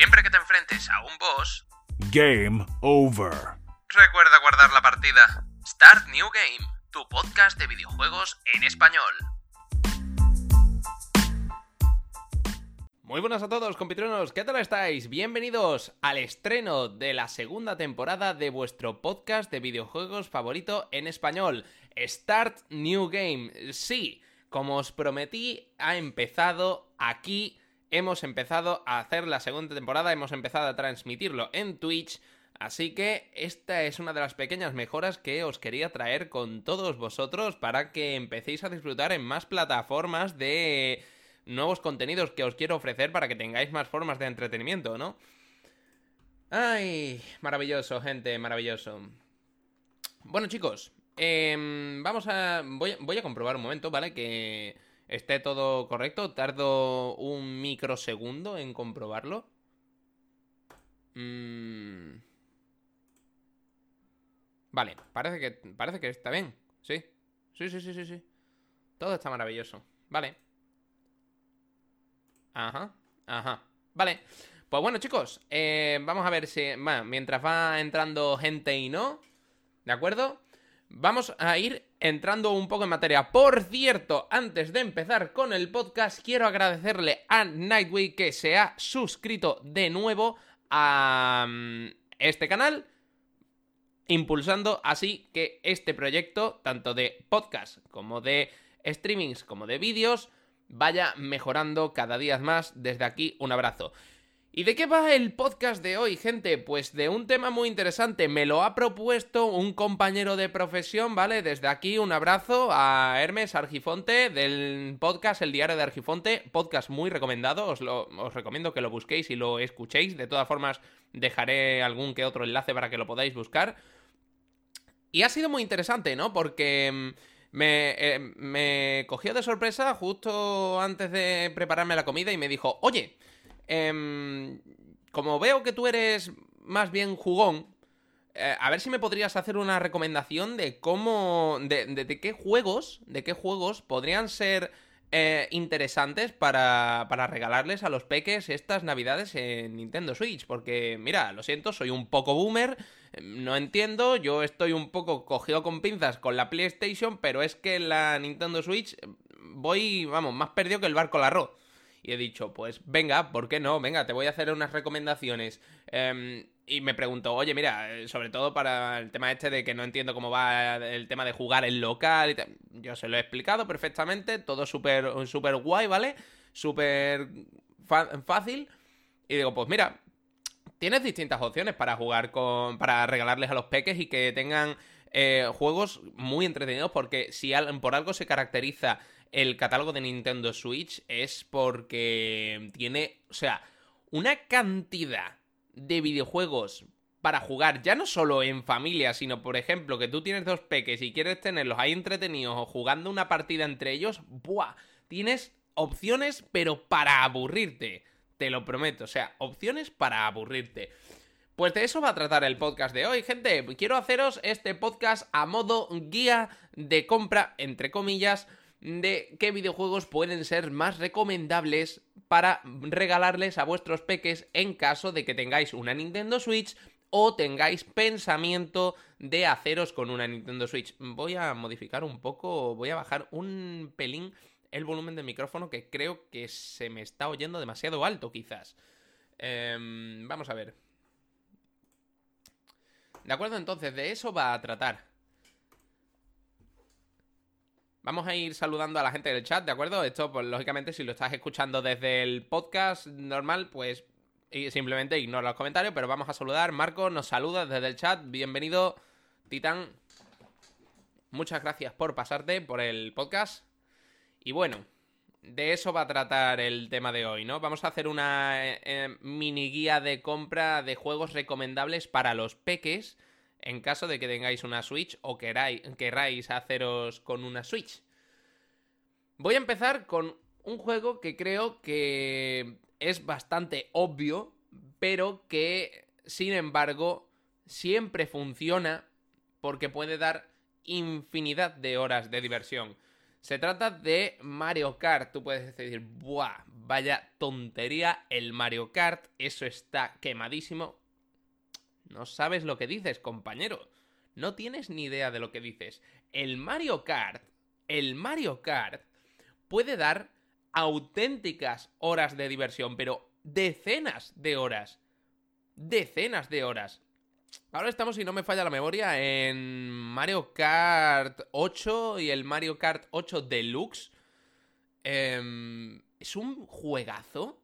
Siempre que te enfrentes a un boss, Game over. recuerda guardar la partida. Start New Game, tu podcast de videojuegos en español. Muy buenas a todos, compitruenos, ¿qué tal estáis? Bienvenidos al estreno de la segunda temporada de vuestro podcast de videojuegos favorito en español, Start New Game. Sí, como os prometí, ha empezado aquí, hemos empezado a hacer la segunda temporada, hemos empezado a transmitirlo en Twitch. Así que esta es una de las pequeñas mejoras que os quería traer con todos vosotros para que empecéis a disfrutar en más plataformas de nuevos contenidos que os quiero ofrecer para que tengáis más formas de entretenimiento, ¿no? Ay, maravilloso, gente, maravilloso. Bueno, chicos, em, vamos a... Voy, voy a comprobar un momento, ¿vale? Que esté todo correcto. Tardo un microsegundo en comprobarlo. Mm. Vale, parece que, parece que está bien. Sí. Sí, sí, sí, sí, sí. Todo está maravilloso. Vale. Ajá, ajá. Vale. Pues bueno, chicos, eh, vamos a ver si. Mientras va entrando gente y no. ¿De acuerdo? Vamos a ir entrando un poco en materia. Por cierto, antes de empezar con el podcast, quiero agradecerle a Nightway que se ha suscrito de nuevo a mm, este canal impulsando así que este proyecto, tanto de podcast como de streamings, como de vídeos, vaya mejorando cada día más. Desde aquí, un abrazo. ¿Y de qué va el podcast de hoy, gente? Pues de un tema muy interesante. Me lo ha propuesto un compañero de profesión, ¿vale? Desde aquí un abrazo a Hermes Argifonte del podcast El Diario de Argifonte. Podcast muy recomendado. Os, lo, recomiendo que lo busquéis y lo escuchéis. De todas formas, dejaré algún que otro enlace para que lo podáis buscar. Y ha sido muy interesante, ¿no? Porque mm, me, eh, me cogió de sorpresa justo antes de prepararme la comida y me dijo, oye, em, como veo que tú eres más bien jugón, eh, a ver si me podrías hacer una recomendación de cómo, de, qué juegos, de qué juegos podrían ser eh, interesantes para, para regalarles a los peques estas navidades en Nintendo Switch. Porque, mira, lo siento, soy un poco boomer, no entiendo, yo estoy un poco cogido con pinzas con la PlayStation, pero es que la Nintendo Switch voy, vamos, más perdido que el barco al arroz. Y he dicho, pues venga, ¿por qué no? Venga, te voy a hacer unas recomendaciones. Eh, y me pregunto, oye, mira, sobre todo para el tema este de que no entiendo cómo va el tema de jugar en local y. Yo se lo he explicado perfectamente, todo súper súper guay, ¿vale? Súper fácil. Y digo, pues mira, tienes distintas opciones para jugar con. para regalarles a los peques y que tengan eh, juegos muy entretenidos. Porque si por algo se caracteriza el catálogo de Nintendo Switch es porque tiene. O sea, una cantidad de videojuegos para jugar, ya no solo en familia, sino por ejemplo que tú tienes dos peques y quieres tenerlos ahí entretenidos o jugando una partida entre ellos, ¡buah! Tienes opciones pero para aburrirte, te lo prometo, o sea, opciones para aburrirte. Pues de eso va a tratar el podcast de hoy, gente. Quiero haceros este podcast a modo guía de compra, entre comillas, de qué videojuegos pueden ser más recomendables para regalarles a vuestros peques en caso de que tengáis una Nintendo Switch o tengáis pensamiento de haceros con una Nintendo Switch. Voy a modificar un poco, voy a bajar un pelín el volumen del micrófono que creo que se me está oyendo demasiado alto quizás. Eh, vamos a ver. De acuerdo, entonces de eso va a tratar. Vamos a ir saludando a la gente del chat, ¿de acuerdo? Esto, pues lógicamente, si lo estás escuchando desde el podcast normal, pues simplemente ignora los comentarios, pero vamos a saludar. Marco nos saluda desde el chat. Bienvenido, Titán. Muchas gracias por pasarte por el podcast. Y bueno, de eso va a tratar el tema de hoy, ¿no? Vamos a hacer una eh, eh, mini guía de compra de juegos recomendables para los peques en caso de que tengáis una Switch o queráis, haceros con una Switch. Voy a empezar con un juego que creo que es bastante obvio, pero que, sin embargo, siempre funciona porque puede dar infinidad de horas de diversión. Se trata de Mario Kart. Tú puedes decir, ¡buah! vaya tontería el Mario Kart, eso está quemadísimo. No sabes lo que dices, compañero. No tienes ni idea de lo que dices. El Mario Kart, el Mario Kart puede dar auténticas horas de diversión, pero decenas de horas. Decenas de horas. Ahora estamos, si no me falla la memoria, en Mario Kart 8 y el Mario Kart 8 Deluxe. Em, es un juegazo.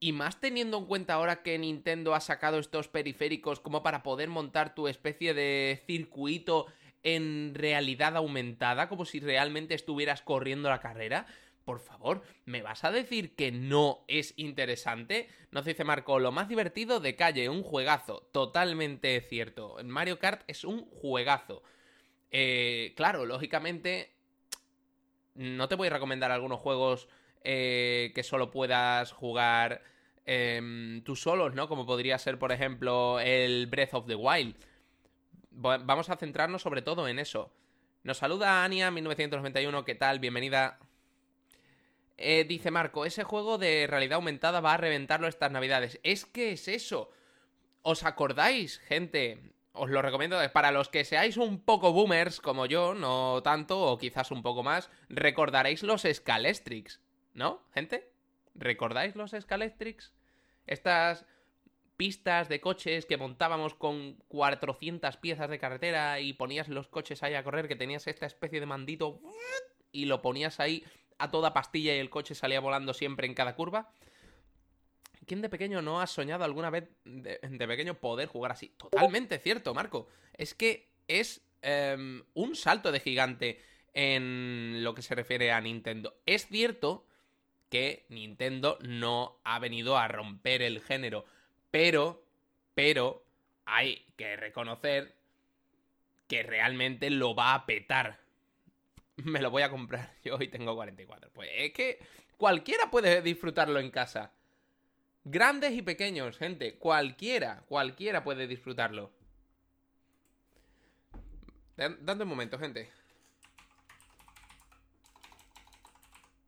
Y más teniendo en cuenta ahora que Nintendo ha sacado estos periféricos como para poder montar tu especie de circuito en realidad aumentada, como si realmente estuvieras corriendo la carrera. Por favor, ¿me vas a decir que no es interesante? Nos dice Marco, lo más divertido de calle, un juegazo. Totalmente cierto. Mario Kart es un juegazo. Eh, claro, lógicamente, no te voy a recomendar algunos juegos eh, que solo puedas jugar eh, tú solos, ¿no? Como podría ser, por ejemplo, el Breath of the Wild. Vamos a centrarnos sobre todo en eso. Nos saluda Ania1991, ¿qué tal? Bienvenida. Eh, dice Marco, ese juego de realidad aumentada va a reventarlo estas navidades. Es que es eso. ¿Os acordáis, gente? Os lo recomiendo. Para los que seáis un poco boomers como yo, no tanto, o quizás un poco más, recordaréis los Scalestrix. ¿No, gente? ¿Recordáis los Scalestrix? Estas pistas de coches que montábamos con 400 piezas de carretera y ponías los coches ahí a correr, que tenías esta especie de mandito y lo ponías ahí a toda pastilla y el coche salía volando siempre en cada curva. ¿Quién de pequeño no ha soñado alguna vez de, pequeño poder jugar así? Totalmente cierto, Marco. Es que es em, un salto de gigante en lo que se refiere a Nintendo. Es cierto que Nintendo no ha venido a romper el género. Pero, pero, hay que reconocer que realmente lo va a petar. Me lo voy a comprar. Yo hoy tengo 44. Pues es que cualquiera puede disfrutarlo en casa. Grandes y pequeños, gente. Cualquiera, cualquiera puede disfrutarlo. Dando un momento, gente.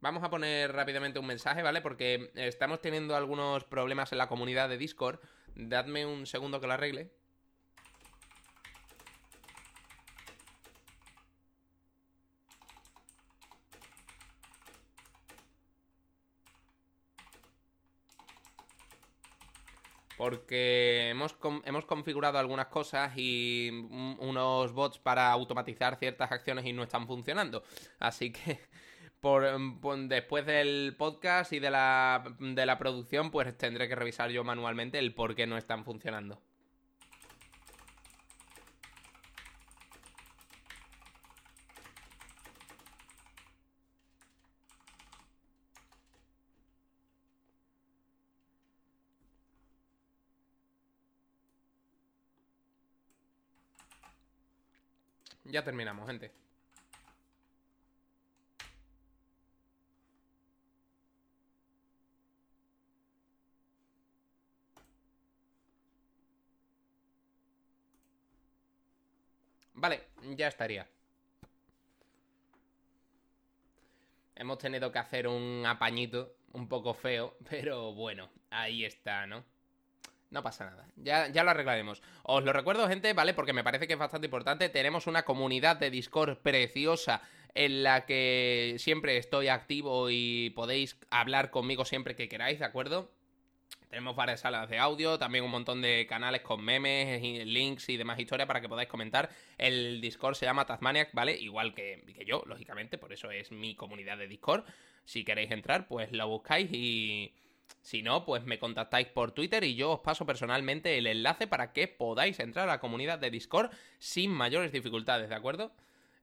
Vamos a poner rápidamente un mensaje, ¿vale? Porque estamos teniendo algunos problemas en la comunidad de Discord. Dadme un segundo que lo arregle. porque hemos, hemos, configurado algunas cosas y unos bots para automatizar ciertas acciones y no están funcionando. Así que Em, por, después del podcast y de la, de la producción, pues tendré que revisar yo manualmente el por qué no están funcionando. Ya terminamos, gente. Vale, ya estaría. Hemos tenido que hacer un apañito un poco feo, pero bueno, ahí está, ¿no? No pasa nada, ya, ya, lo arreglaremos. Os lo recuerdo, gente, ¿vale? Porque me parece que es bastante importante. Tenemos una comunidad de Discord preciosa en la que siempre estoy activo y podéis hablar conmigo siempre que queráis, ¿de acuerdo? Tenemos varias salas de audio, también un montón de canales con memes, links y demás historias para que podáis comentar. El Discord se llama Tazmaniac, ¿vale? Igual que, que yo, lógicamente, por eso es mi comunidad de Discord. Si queréis entrar, pues lo buscáis y... Si no, pues me contactáis por Twitter y yo os paso personalmente el enlace para que podáis entrar a la comunidad de Discord sin mayores dificultades, ¿de acuerdo?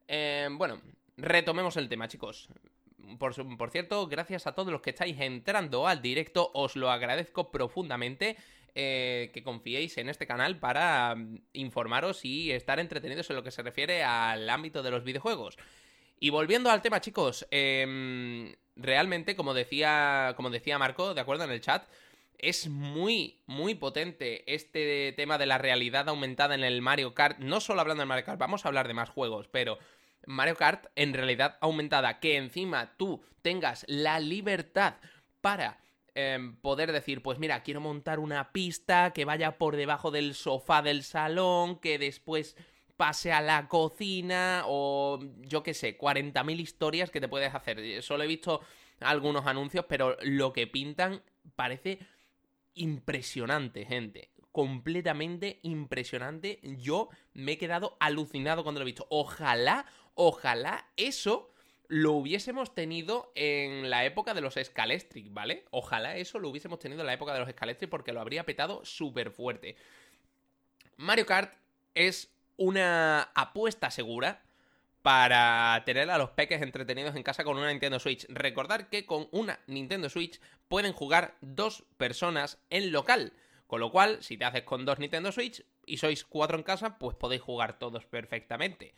Eh, bueno, retomemos el tema, chicos. Por, cierto, gracias a todos los que estáis entrando al directo, os lo agradezco profundamente. Eh, que confiéis en este canal para mm, informaros y estar entretenidos en lo que se refiere al ámbito de los videojuegos. Y volviendo al tema, chicos, em, realmente, como decía, como decía Marco, de acuerdo en el chat, es muy, muy potente este tema de la realidad aumentada en el Mario Kart. No solo hablando de Mario Kart, vamos a hablar de más juegos, pero Mario Kart en realidad aumentada, que encima tú tengas la libertad para em, poder decir, pues mira, quiero montar una pista que vaya por debajo del sofá del salón, que después pase a la cocina o yo qué sé, 40.000 historias que te puedes hacer. Solo he visto algunos anuncios, pero lo que pintan parece impresionante, gente. Completamente impresionante. Yo me he quedado alucinado cuando lo he visto. Ojalá, ojalá eso lo hubiésemos tenido en la época de los Scalestric, ¿vale? Ojalá eso lo hubiésemos tenido en la época de los Scalestric porque lo habría petado súper fuerte. Mario Kart es una apuesta segura para tener a los peques entretenidos en casa con una Nintendo Switch. Recordar que con una Nintendo Switch pueden jugar dos personas en local. Con lo cual, si te haces con dos Nintendo Switch y sois cuatro en casa, pues podéis jugar todos perfectamente.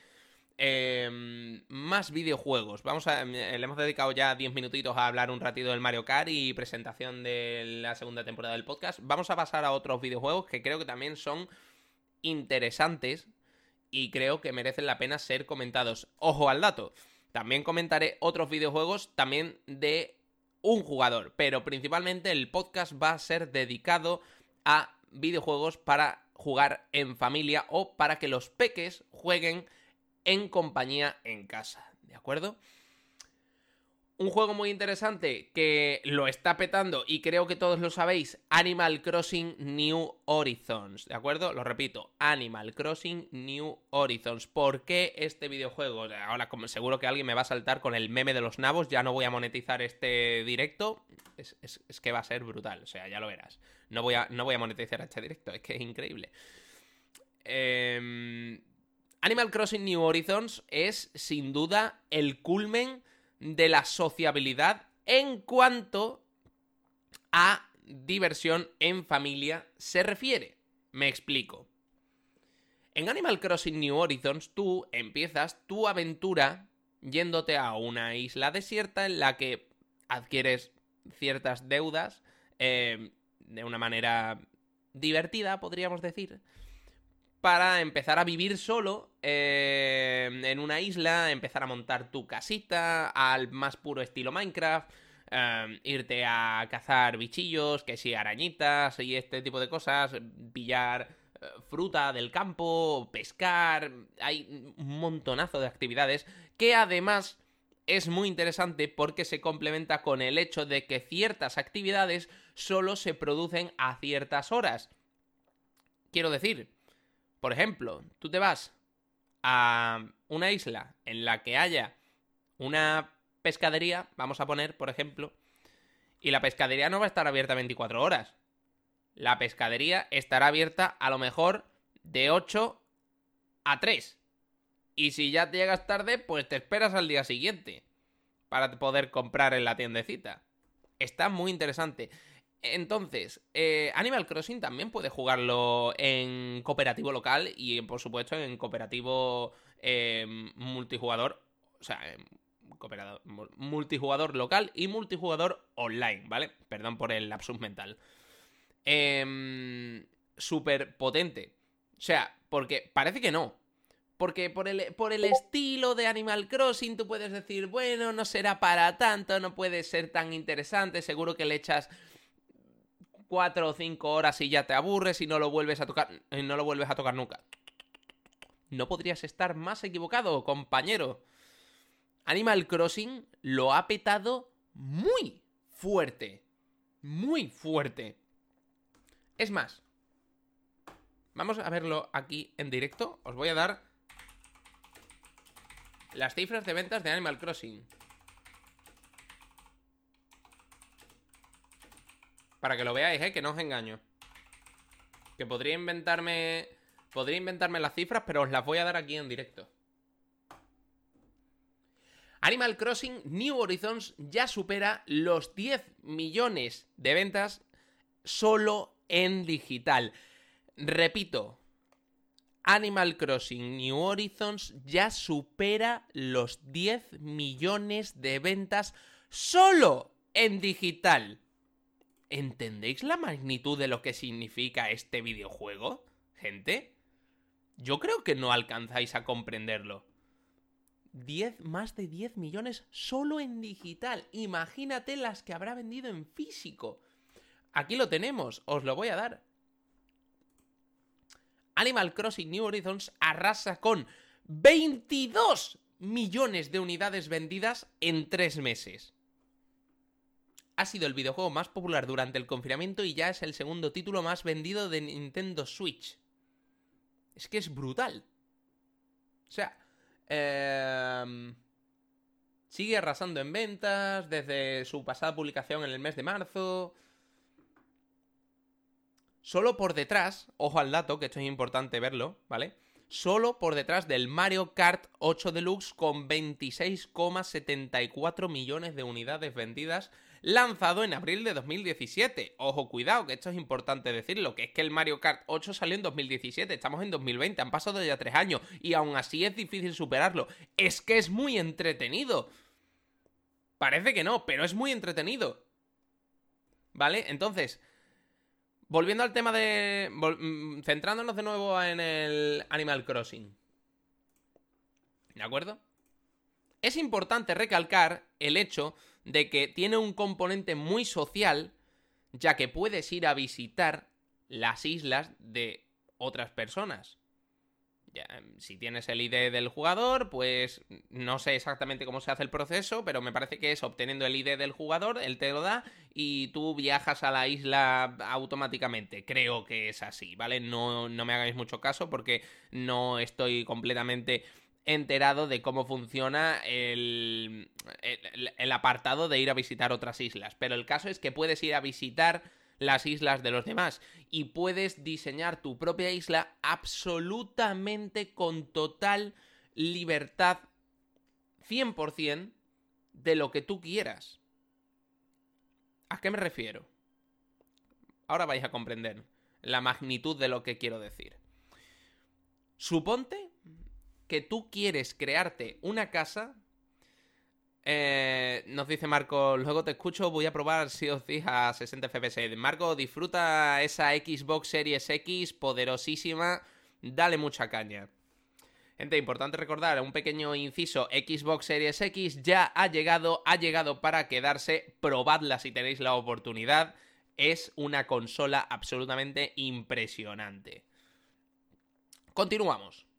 Em, más videojuegos. Vamos a. Le hemos dedicado ya 10 minutitos a hablar un ratito del Mario Kart y presentación de la segunda temporada del podcast. Vamos a pasar a otros videojuegos que creo que también son interesantes y creo que merecen la pena ser comentados. Ojo al dato, también comentaré otros videojuegos también de un jugador, pero principalmente el podcast va a ser dedicado a videojuegos para jugar en familia o para que los peques jueguen en compañía en casa, ¿de acuerdo? Un juego muy interesante que lo está petando y creo que todos lo sabéis, Animal Crossing New Horizons, ¿de acuerdo? Lo repito, Animal Crossing New Horizons. ¿Por qué este videojuego? Ahora seguro que alguien me va a saltar con el meme de los nabos, ya no voy a monetizar este directo, es, que va a ser brutal, o sea, ya lo verás. No voy a, no voy a monetizar este directo, es que es increíble. Em, Animal Crossing New Horizons es sin duda el culmen de la sociabilidad en cuanto a diversión en familia se refiere. Me explico. En Animal Crossing New Horizons tú empiezas tu aventura yéndote a una isla desierta en la que adquieres ciertas deudas eh, de una manera divertida, podríamos decir para empezar a vivir solo eh, en una isla, empezar a montar tu casita al más puro estilo Minecraft, eh, irte a cazar bichillos, que si arañitas y este tipo de cosas, pillar eh, fruta del campo, pescar, hay un montonazo de actividades que además es muy interesante porque se complementa con el hecho de que ciertas actividades solo se producen a ciertas horas. Quiero decir, por ejemplo, tú te vas a una isla en la que haya una pescadería, vamos a poner, por ejemplo, y la pescadería no va a estar abierta 24 horas. La pescadería estará abierta a lo mejor de 8 a 3. Y si ya te llegas tarde, pues te esperas al día siguiente para poder comprar en la tiendecita. Está muy interesante. Entonces, eh, Animal Crossing también puede jugarlo en cooperativo local y, por supuesto, en cooperativo eh, multijugador. O sea, multijugador local y multijugador online, ¿vale? Perdón por el lapsus mental. Eh, Súper potente. O sea, porque parece que no. Porque por el, por el estilo de Animal Crossing tú puedes decir, bueno, no será para tanto, no puede ser tan interesante, seguro que le echas cuatro o cinco horas y ya te aburres y no lo vuelves a tocar, y no lo vuelves a tocar nunca. No podrías estar más equivocado, compañero. Animal Crossing lo ha petado muy fuerte. Muy fuerte. Es más, vamos a verlo aquí en directo. Os voy a dar las cifras de ventas de Animal Crossing. Para que lo veáis, ¿eh? Que no os engaño. Que podría inventarme... Podría inventarme las cifras, pero os las voy a dar aquí en directo. Animal Crossing New Horizons ya supera los 10 millones de ventas solo en digital. Repito, Animal Crossing New Horizons ya supera los 10 millones de ventas solo en digital. ¿Entendéis la magnitud de lo que significa este videojuego, gente? Yo creo que no alcanzáis a comprenderlo. 10, más de 10 millones solo en digital. Imagínate las que habrá vendido en físico. Aquí lo tenemos, os lo voy a dar. Animal Crossing New Horizons arrasa con 22 millones de unidades vendidas en 3 meses. Ha sido el videojuego más popular durante el confinamiento y ya es el segundo título más vendido de Nintendo Switch. Es que es brutal. O sea, eh, sigue arrasando en ventas desde su pasada publicación en el mes de marzo. Solo por detrás, ojo al dato, que esto es importante verlo, ¿vale? Solo por detrás del Mario Kart 8 Deluxe con 26,74 millones de unidades vendidas, lanzado en abril de 2017. Ojo, cuidado, que esto es importante decirlo, que es que el Mario Kart 8 salió en 2017, estamos en 2020, han pasado ya tres años, y aún así es difícil superarlo. Es que es muy entretenido. Parece que no, pero es muy entretenido. ¿Vale? Entonces, Volviendo al tema de. Mm, centrándonos de nuevo en el Animal Crossing. ¿De acuerdo? Es importante recalcar el hecho de que tiene un componente muy social, ya que puedes ir a visitar las islas de otras personas. Em, si tienes el ID del jugador, pues no sé exactamente cómo se hace el proceso, pero me parece que es obteniendo el ID del jugador, él te lo da y tú viajas a la isla automáticamente. Creo que es así, ¿vale? No, no me hagáis mucho caso porque no estoy completamente enterado de cómo funciona el, apartado de ir a visitar otras islas. Pero el caso es que puedes ir a visitar las islas de los demás y puedes diseñar tu propia isla absolutamente con total libertad 100% de lo que tú quieras. ¿A qué me refiero? Ahora vais a comprender la magnitud de lo que quiero decir. Suponte que tú quieres crearte una casa eh, nos dice Marco, luego te escucho, voy a probar si os fija a 60 FPS. Marco, disfruta esa Xbox Series X poderosísima, dale mucha caña. Gente, importante recordar, un pequeño inciso, Xbox Series X ya ha llegado, ha llegado para quedarse, probadla si tenéis la oportunidad, es una consola absolutamente impresionante. Continuamos.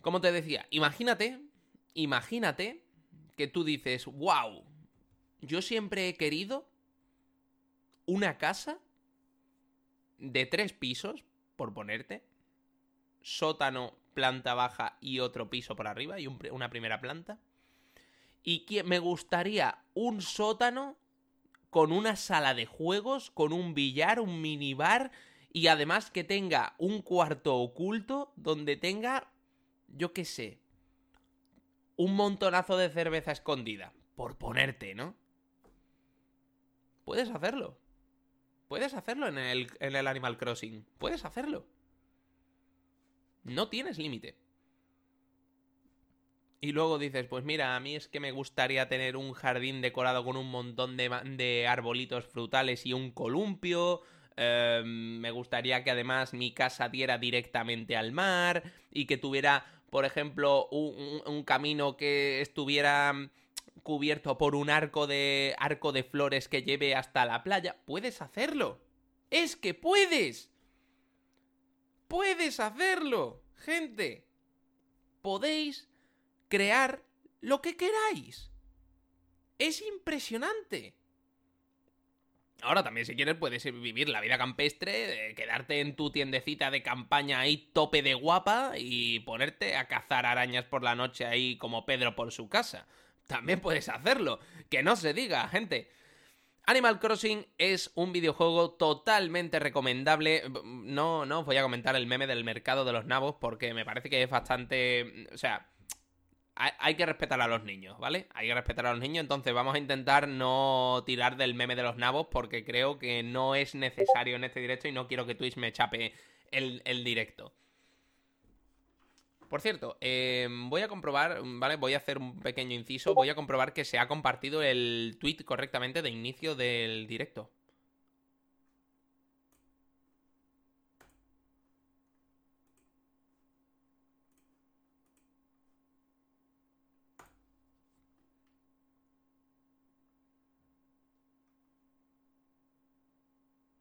Como te decía, imagínate, imagínate que tú dices, wow, yo siempre he querido una casa de tres pisos, por ponerte, sótano, planta baja y otro piso por arriba y una primera planta. Y que me gustaría un sótano con una sala de juegos, con un billar, un minibar y además que tenga un cuarto oculto donde tenga, yo qué sé, un montonazo de cerveza escondida. Por ponerte, ¿no? Puedes hacerlo. Puedes hacerlo en el, en el Animal Crossing. Puedes hacerlo. No tienes límite. Y luego dices, pues mira, a mí es que me gustaría tener un jardín decorado con un montón de, de arbolitos frutales y un columpio. Em, me gustaría que además mi casa diera directamente al mar y que tuviera por ejemplo, un, camino que estuviera cubierto por un arco de arco de flores que lleve hasta la playa, puedes hacerlo. Es que puedes. Puedes hacerlo, gente. Podéis crear lo que queráis. Es impresionante. Ahora también si quieres puedes vivir la vida campestre, quedarte en tu tiendecita de campaña ahí tope de guapa y ponerte a cazar arañas por la noche ahí como Pedro por su casa. También puedes hacerlo. Que no se diga, gente. Animal Crossing es un videojuego totalmente recomendable. No, no os voy a comentar el meme del mercado de los nabos porque me parece que es bastante... O sea, hay que respetar a los niños, ¿vale? Hay que respetar a los niños, entonces vamos a intentar no tirar del meme de los nabos porque creo que no es necesario en este directo y no quiero que Twitch me chape el, directo. Por cierto, em, voy a comprobar, ¿vale? Voy a hacer un pequeño inciso, voy a comprobar que se ha compartido el tweet correctamente de inicio del directo.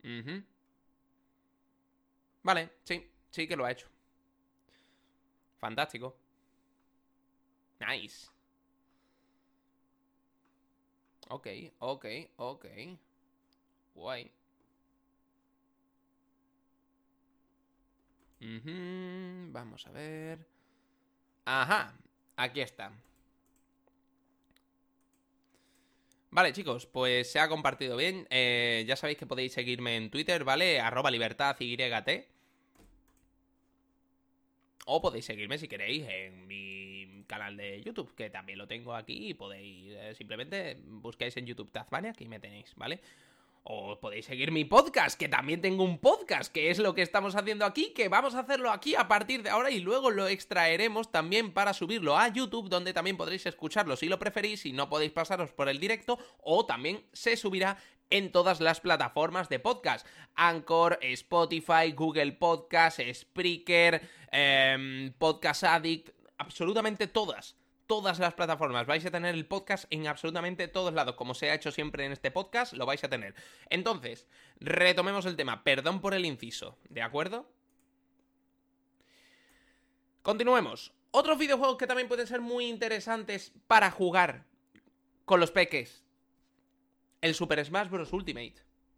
Ujú. Vale, sí, sí que lo ha hecho. Fantástico. Nice. Ok, ok, ok. Guay. Ujú, Vamos a ver. Ajá, aquí está. Vale, chicos, pues se ha compartido bien. Eh, ya sabéis que podéis seguirme en Twitter, ¿vale? Arroba libertad YT. O podéis seguirme si queréis en mi canal de YouTube, que también lo tengo aquí y podéis eh, simplemente buscáis en YouTube Tazmania, que ahí me tenéis, ¿vale? O podéis seguir mi podcast, que también tengo un podcast, que es lo que estamos haciendo aquí, que vamos a hacerlo aquí a partir de ahora y luego lo extraeremos también para subirlo a YouTube, donde también podréis escucharlo si lo preferís, si no podéis pasaros por el directo, o también se subirá en todas las plataformas de podcast. Anchor, Spotify, Google Podcast, Spreaker, em, Podcast Addict, absolutamente todas todas las plataformas. Vais a tener el podcast en absolutamente todos lados. Como se ha hecho siempre en este podcast, lo vais a tener. Entonces, retomemos el tema. Perdón por el inciso, ¿de acuerdo? Continuemos. Otros videojuegos que también pueden ser muy interesantes para jugar con los peques. El Super Smash Bros. Ultimate.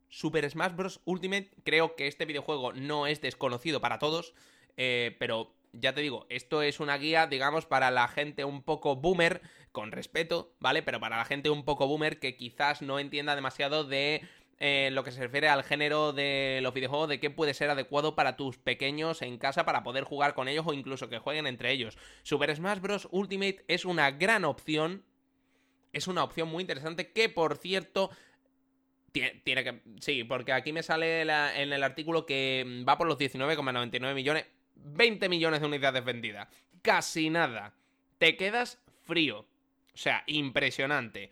Super Smash Bros. Ultimate, creo que este videojuego no es desconocido para todos, eh, pero ya te digo, esto es una guía, digamos, para la gente un poco boomer, con respeto, ¿vale? Pero para la gente un poco boomer que quizás no entienda demasiado de eh, lo que se refiere al género de los videojuegos, de qué puede ser adecuado para tus pequeños en casa para poder jugar con ellos o incluso que jueguen entre ellos. Super Smash Bros. Ultimate es una gran opción. Es una opción muy interesante que, por cierto, tiene, que... Sí, porque aquí me sale en el artículo que va por los 19,99 millones. 20 millones de unidades vendidas. Casi nada. Te quedas frío. O sea, impresionante.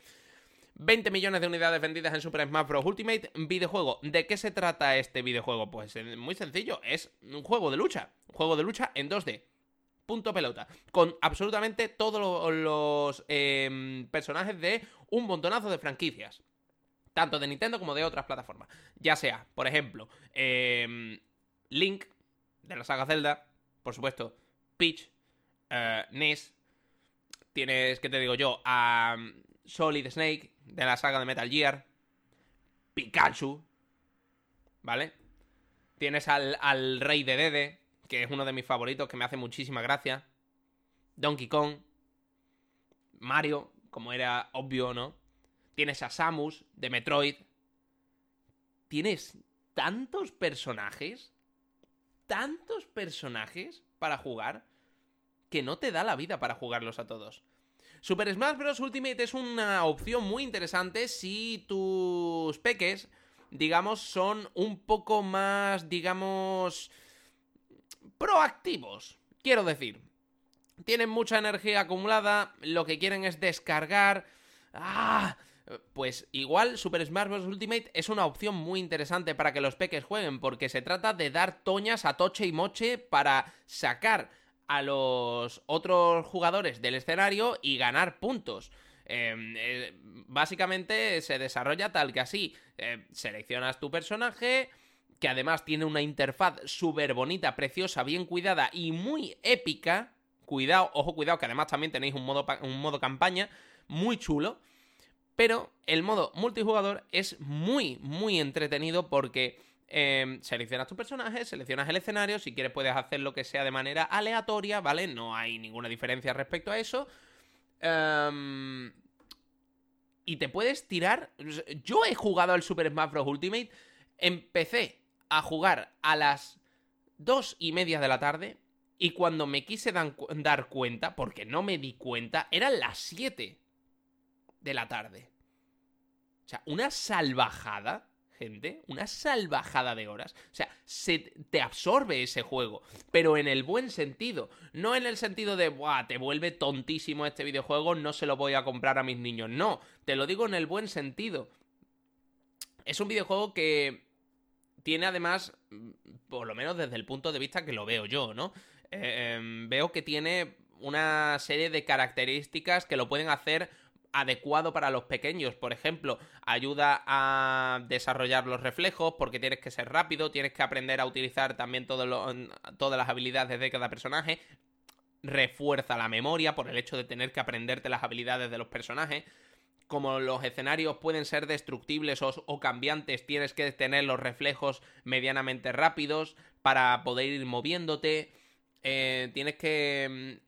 20 millones de unidades vendidas en Super Smash Bros. Ultimate videojuego. ¿De qué se trata este videojuego? Pues eh, muy sencillo, es un juego de lucha. Juego de lucha en 2D. Punto pelota. Con absolutamente todos lo- los em, personajes de un montonazo de franquicias. Tanto de Nintendo como de otras plataformas. Ya sea, por ejemplo, em, Link, de la saga Zelda. Por supuesto, Peach, eh, Ness. Tienes, ¿qué te digo yo? A mm, Solid Snake, de la saga de Metal Gear. Pikachu. ¿Vale? Tienes al, al Rey de Dede, que es uno de mis favoritos, que me hace muchísima gracia. Donkey Kong. Mario, como era obvio, ¿no? Tienes a Samus, de Metroid. Tienes tantos personajes. Tantos personajes para jugar. Que no te da la vida para jugarlos a todos. Super Smash Bros. Ultimate es una opción muy interesante si tus peques, digamos, son un poco más, digamos, proactivos. Quiero decir, tienen mucha energía acumulada, lo que quieren es descargar. ¡Ah! Pues igual Super Smash Bros. Ultimate es una opción muy interesante para que los peques jueguen, porque se trata de dar toñas a toche y moche para sacar a los otros jugadores del escenario y ganar puntos. Eh, eh, básicamente se desarrolla tal que así. Eh, seleccionas tu personaje, que además tiene una interfaz súper bonita, preciosa, bien cuidada y muy épica. Cuidado, ojo, cuidado, que además también tenéis un modo, un modo campaña muy chulo. Pero el modo multijugador es muy, muy entretenido porque eh, seleccionas tu personaje, seleccionas el escenario, si quieres puedes hacer lo que sea de manera aleatoria, ¿vale? No hay ninguna diferencia respecto a eso. Em, y te puedes tirar... Yo he jugado al Super Smash Bros. Ultimate, empecé a jugar a las dos y media de la tarde y cuando me quise dar cuenta, porque no me di cuenta, eran las 7 de la tarde. O sea, una salvajada, gente, una salvajada de horas. O sea, se te absorbe ese juego, pero en el buen sentido, no en el sentido de, "Buah, te vuelve tontísimo este videojuego, no se lo voy a comprar a mis niños." No, te lo digo en el buen sentido. Es un videojuego que tiene además, mm, por lo menos desde el punto de vista que lo veo yo, ¿no? Eh, em, veo que tiene una serie de características que lo pueden hacer adecuado para los pequeños. Por ejemplo, ayuda a desarrollar los reflejos porque tienes que ser rápido, tienes que aprender a utilizar también todas las habilidades de cada personaje. Refuerza la memoria por el hecho de tener que aprenderte las habilidades de los personajes. Como los escenarios pueden ser destructibles o, cambiantes, tienes que tener los reflejos medianamente rápidos para poder ir moviéndote. Eh, tienes que mm,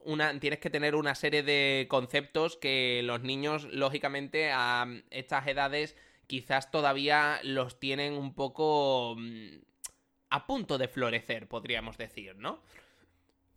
una, tienes que tener una serie de conceptos que los niños, lógicamente, a estas edades quizás todavía los tienen un poco mm, a punto de florecer, podríamos decir, ¿no?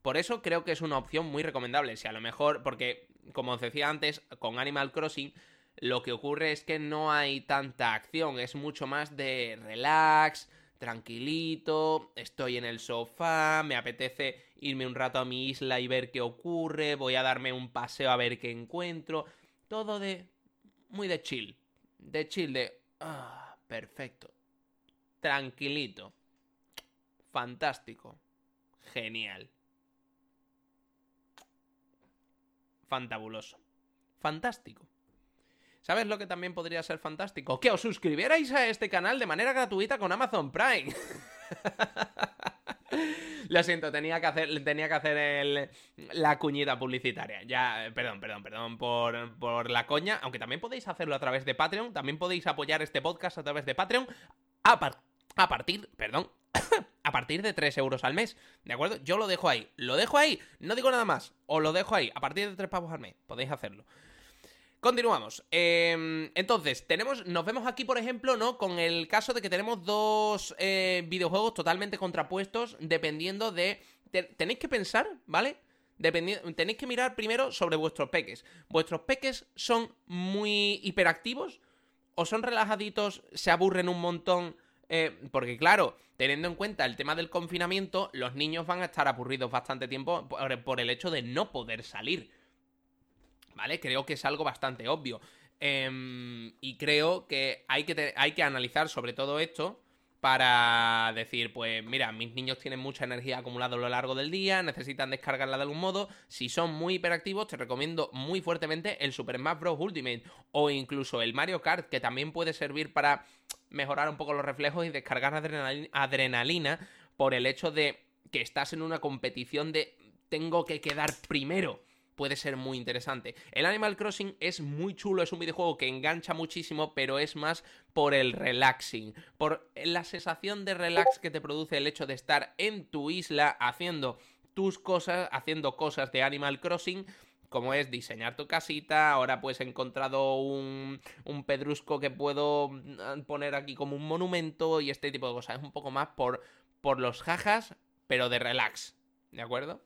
Por eso creo que es una opción muy recomendable. Si a lo mejor, porque, como os decía antes, con Animal Crossing, lo que ocurre es que no hay tanta acción, es mucho más de relax, tranquilito, estoy en el sofá, me apetece irme un rato a mi isla y ver qué ocurre, voy a darme un paseo a ver qué encuentro, todo de... muy de chill, de chill, de... Ah, perfecto, tranquilito, fantástico, genial, fantabuloso, fantástico. ¿Sabes lo que también podría ser fantástico? Que os suscribierais a este canal de manera gratuita con Amazon Prime. Lo siento, tenía que hacer, tenía que hacer la cuñita publicitaria. Ya, perdón, perdón, perdón por, por, la coña. Aunque también podéis hacerlo a través de Patreon. También podéis apoyar este podcast a través de Patreon. A, a partir, perdón, a partir de 3 euros al mes. ¿De acuerdo? Yo lo dejo ahí. Lo dejo ahí. No digo nada más. Os lo dejo ahí. A partir de 3 pavos al mes. Podéis hacerlo. Continuamos. Em, entonces, tenemos, nos vemos aquí, por ejemplo, ¿no? Con el caso de que tenemos dos eh, videojuegos totalmente contrapuestos, dependiendo de. tenéis que pensar, ¿vale? tenéis que mirar primero sobre vuestros peques. ¿Vuestros peques son muy hiperactivos? ¿O son relajaditos? ¿Se aburren un montón? Eh, porque claro, teniendo en cuenta el tema del confinamiento, los niños van a estar aburridos bastante tiempo por el hecho de no poder salir. ¿Vale? Creo que es algo bastante obvio. Em, y creo que hay, que hay que analizar sobre todo esto para decir, pues mira, mis niños tienen mucha energía acumulada a lo largo del día, necesitan descargarla de algún modo. Si son muy hiperactivos, te recomiendo muy fuertemente el Super Smash Bros. Ultimate o incluso el Mario Kart, que también puede servir para mejorar un poco los reflejos y descargar adrenalina por el hecho de que estás en una competición de tengo que quedar primero puede ser muy interesante. El Animal Crossing es muy chulo, es un videojuego que engancha muchísimo, pero es más por el relaxing, por la sensación de relax que te produce el hecho de estar en tu isla haciendo tus cosas, haciendo cosas de Animal Crossing como es diseñar tu casita, ahora pues he encontrado un, un pedrusco que puedo mm, poner aquí como un monumento y este tipo de cosas. Es un poco más por, por los jajas, pero de relax, ¿de acuerdo?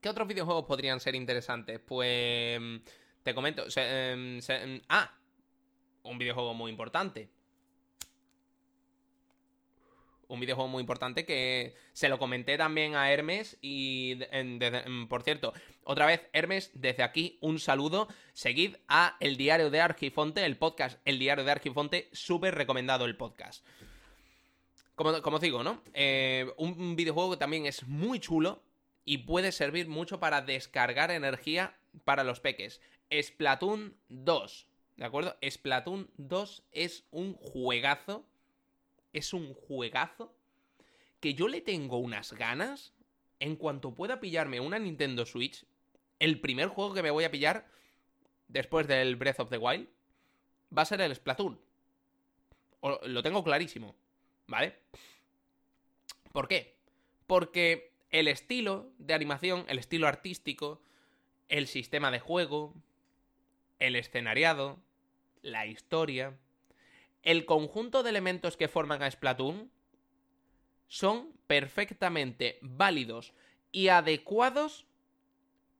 ¿Qué otros videojuegos podrían ser interesantes? Pues. Te comento. Em, em, ah, un videojuego muy importante. Un videojuego muy importante que se lo comenté también a Hermes y, em, por cierto, otra vez, Hermes, desde aquí un saludo. Seguid a El Diario de Argifonte, el podcast El Diario de Argifonte, súper recomendado el podcast. Como, como digo, ¿no? Eh, un videojuego que también es muy chulo, y puede servir mucho para descargar energía para los peques. Splatoon 2, ¿de acuerdo? Splatoon 2 es un juegazo, es un juegazo que yo le tengo unas ganas. En cuanto pueda pillarme una Nintendo Switch, el primer juego que me voy a pillar después del Breath of the Wild va a ser el Splatoon. lo tengo clarísimo, ¿vale? ¿Por qué? Porque el estilo de animación, el estilo artístico, el sistema de juego, el escenariado, la historia, el conjunto de elementos que forman a Splatoon son perfectamente válidos y adecuados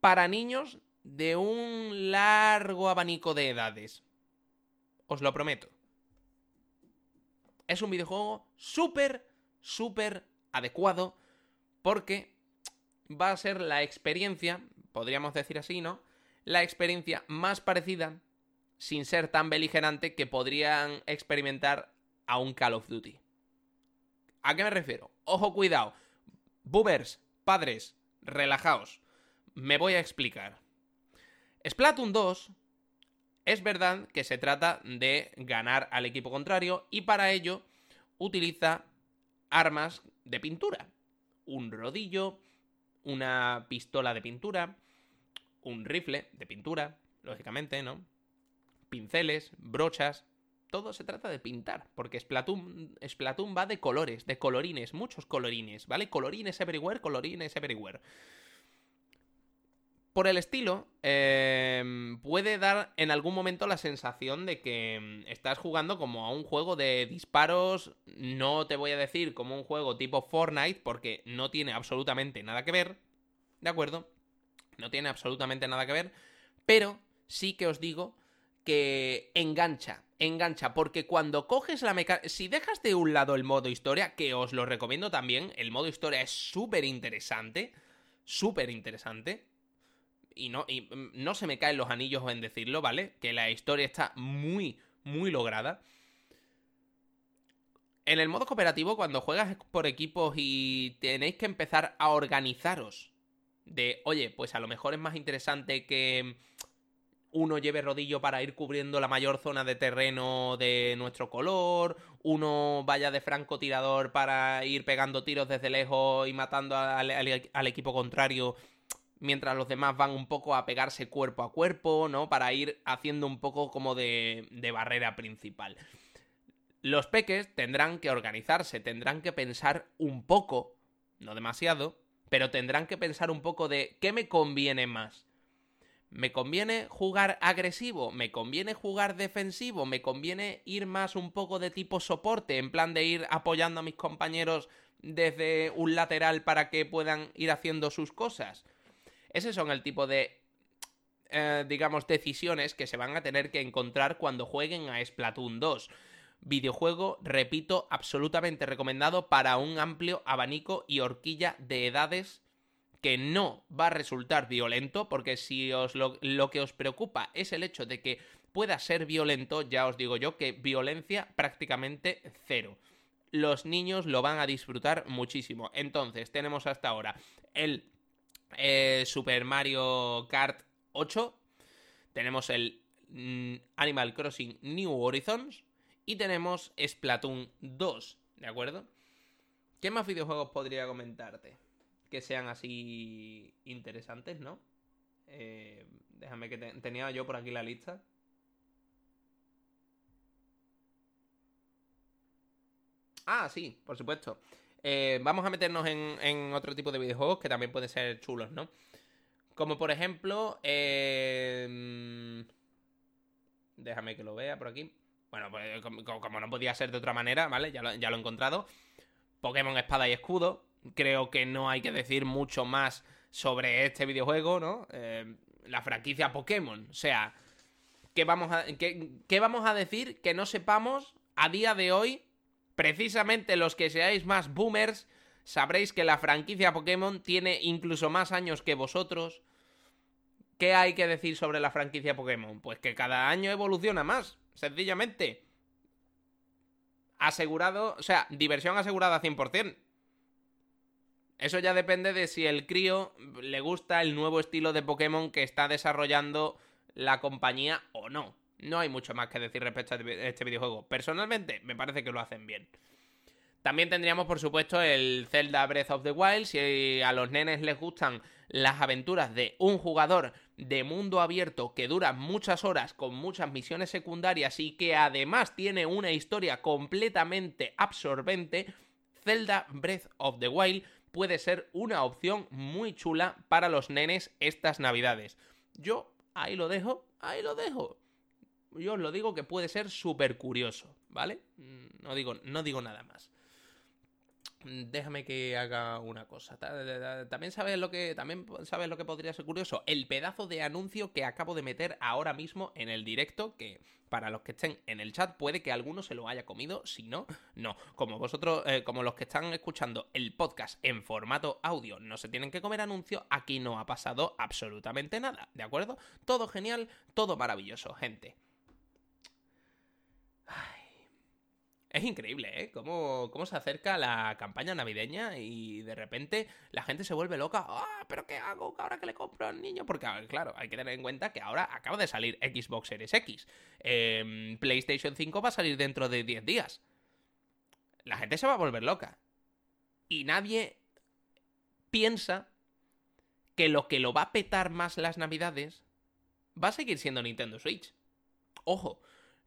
para niños de un largo abanico de edades. Os lo prometo. Es un videojuego súper, súper adecuado porque va a ser la experiencia, podríamos decir así, ¿no? La experiencia más parecida, sin ser tan beligerante, que podrían experimentar a un Call of Duty. ¿A qué me refiero? Ojo, cuidado. Boobers, padres, relajaos. Me voy a explicar. Splatoon 2 es verdad que se trata de ganar al equipo contrario y para ello utiliza armas de pintura. Un rodillo, una pistola de pintura, un rifle de pintura, lógicamente, ¿no? Pinceles, brochas, todo se trata de pintar, porque Splatoon, Splatoon va de colores, de colorines, muchos colorines, ¿vale? Colorines everywhere, colorines everywhere. Por el estilo, em, puede dar en algún momento la sensación de que em, estás jugando como a un juego de disparos, no te voy a decir como un juego tipo Fortnite, porque no tiene absolutamente nada que ver, ¿de acuerdo? No tiene absolutamente nada que ver, pero sí que os digo que engancha, engancha, porque cuando coges la mecánica, si dejas de un lado el modo historia, que os lo recomiendo también, el modo historia es súper interesante, súper interesante, y no, y mm, no se me caen los anillos en decirlo, ¿vale? Que la historia está muy, muy lograda. En el modo cooperativo, cuando juegas por equipos y tenéis que empezar a organizaros de, oye, pues a lo mejor es más interesante que uno lleve rodillo para ir cubriendo la mayor zona de terreno de nuestro color, uno vaya de francotirador para ir pegando tiros desde lejos y matando al, al equipo contrario mientras los demás van un poco a pegarse cuerpo a cuerpo, ¿no? Para ir haciendo un poco como de, de barrera principal. Los peques tendrán que organizarse, tendrán que pensar un poco, no demasiado, pero tendrán que pensar un poco de qué me conviene más. ¿Me conviene jugar agresivo? ¿Me conviene jugar defensivo? ¿Me conviene ir más un poco de tipo soporte, en plan de ir apoyando a mis compañeros desde un lateral para que puedan ir haciendo sus cosas? Ese son el tipo de, eh, digamos, decisiones que se van a tener que encontrar cuando jueguen a Splatoon 2. Videojuego, repito, absolutamente recomendado para un amplio abanico y horquilla de edades que no va a resultar violento, porque si os lo, lo, que os preocupa es el hecho de que pueda ser violento, ya os digo yo que violencia prácticamente cero. Los niños lo van a disfrutar muchísimo. Entonces, tenemos hasta ahora el eh, Super Mario Kart 8, tenemos el mm, Animal Crossing New Horizons y tenemos Splatoon 2, ¿de acuerdo? ¿Qué más videojuegos podría comentarte? Que sean así interesantes, ¿no? Eh, déjame que tenía yo por aquí la lista. Ah, sí, por supuesto. Eh, vamos a meternos en, otro tipo de videojuegos que también pueden ser chulos, ¿no? Como por ejemplo, eh, déjame que lo vea por aquí. Bueno, pues como, no podía ser de otra manera, ¿vale? Ya lo, ya lo, he encontrado. Pokémon Espada y Escudo. Creo que no hay que decir mucho más sobre este videojuego, ¿no? Eh, la franquicia Pokémon. O sea, ¿qué vamos, a, ¿qué vamos a decir que no sepamos a día de hoy Precisamente los que seáis más boomers sabréis que la franquicia Pokémon tiene incluso más años que vosotros. ¿Qué hay que decir sobre la franquicia Pokémon? Pues que cada año evoluciona más, sencillamente. Asegurado, o sea, diversión asegurada 100%. Eso ya depende de si el crío le gusta el nuevo estilo de Pokémon que está desarrollando la compañía o no. No hay mucho más que decir respecto a este videojuego. Personalmente, me parece que lo hacen bien. También tendríamos, por supuesto, el Zelda Breath of the Wild. Si a los nenes les gustan las aventuras de un jugador de mundo abierto que dura muchas horas con muchas misiones secundarias y que además tiene una historia completamente absorbente, Zelda Breath of the Wild puede ser una opción muy chula para los nenes estas navidades. Yo ahí lo dejo, ahí lo dejo yo os lo digo que puede ser súper curioso, ¿vale? Mm, no digo, no digo nada más. Déjame que haga una cosa. También sabes lo que. También sabes lo que podría ser curioso. El pedazo de anuncio que acabo de meter ahora mismo en el directo. Que para los que estén en el chat, puede que alguno se lo haya comido. Si no, no. Como vosotros, eh, como los que están escuchando el podcast en formato audio, no se tienen que comer anuncios. Aquí no ha pasado absolutamente nada. ¿De acuerdo? Todo genial, todo maravilloso, gente. Es increíble, ¿eh? Cómo, cómo se acerca la campaña navideña y de repente la gente se vuelve loca. ¡Ah! ¿Pero qué hago ahora que le compro al niño? Porque, claro, hay que tener en cuenta que ahora acaba de salir Xbox Series X. Em, PlayStation 5 va a salir dentro de 10 días. La gente se va a volver loca. Y nadie piensa que lo que lo va a petar más las navidades va a seguir siendo Nintendo Switch. Ojo,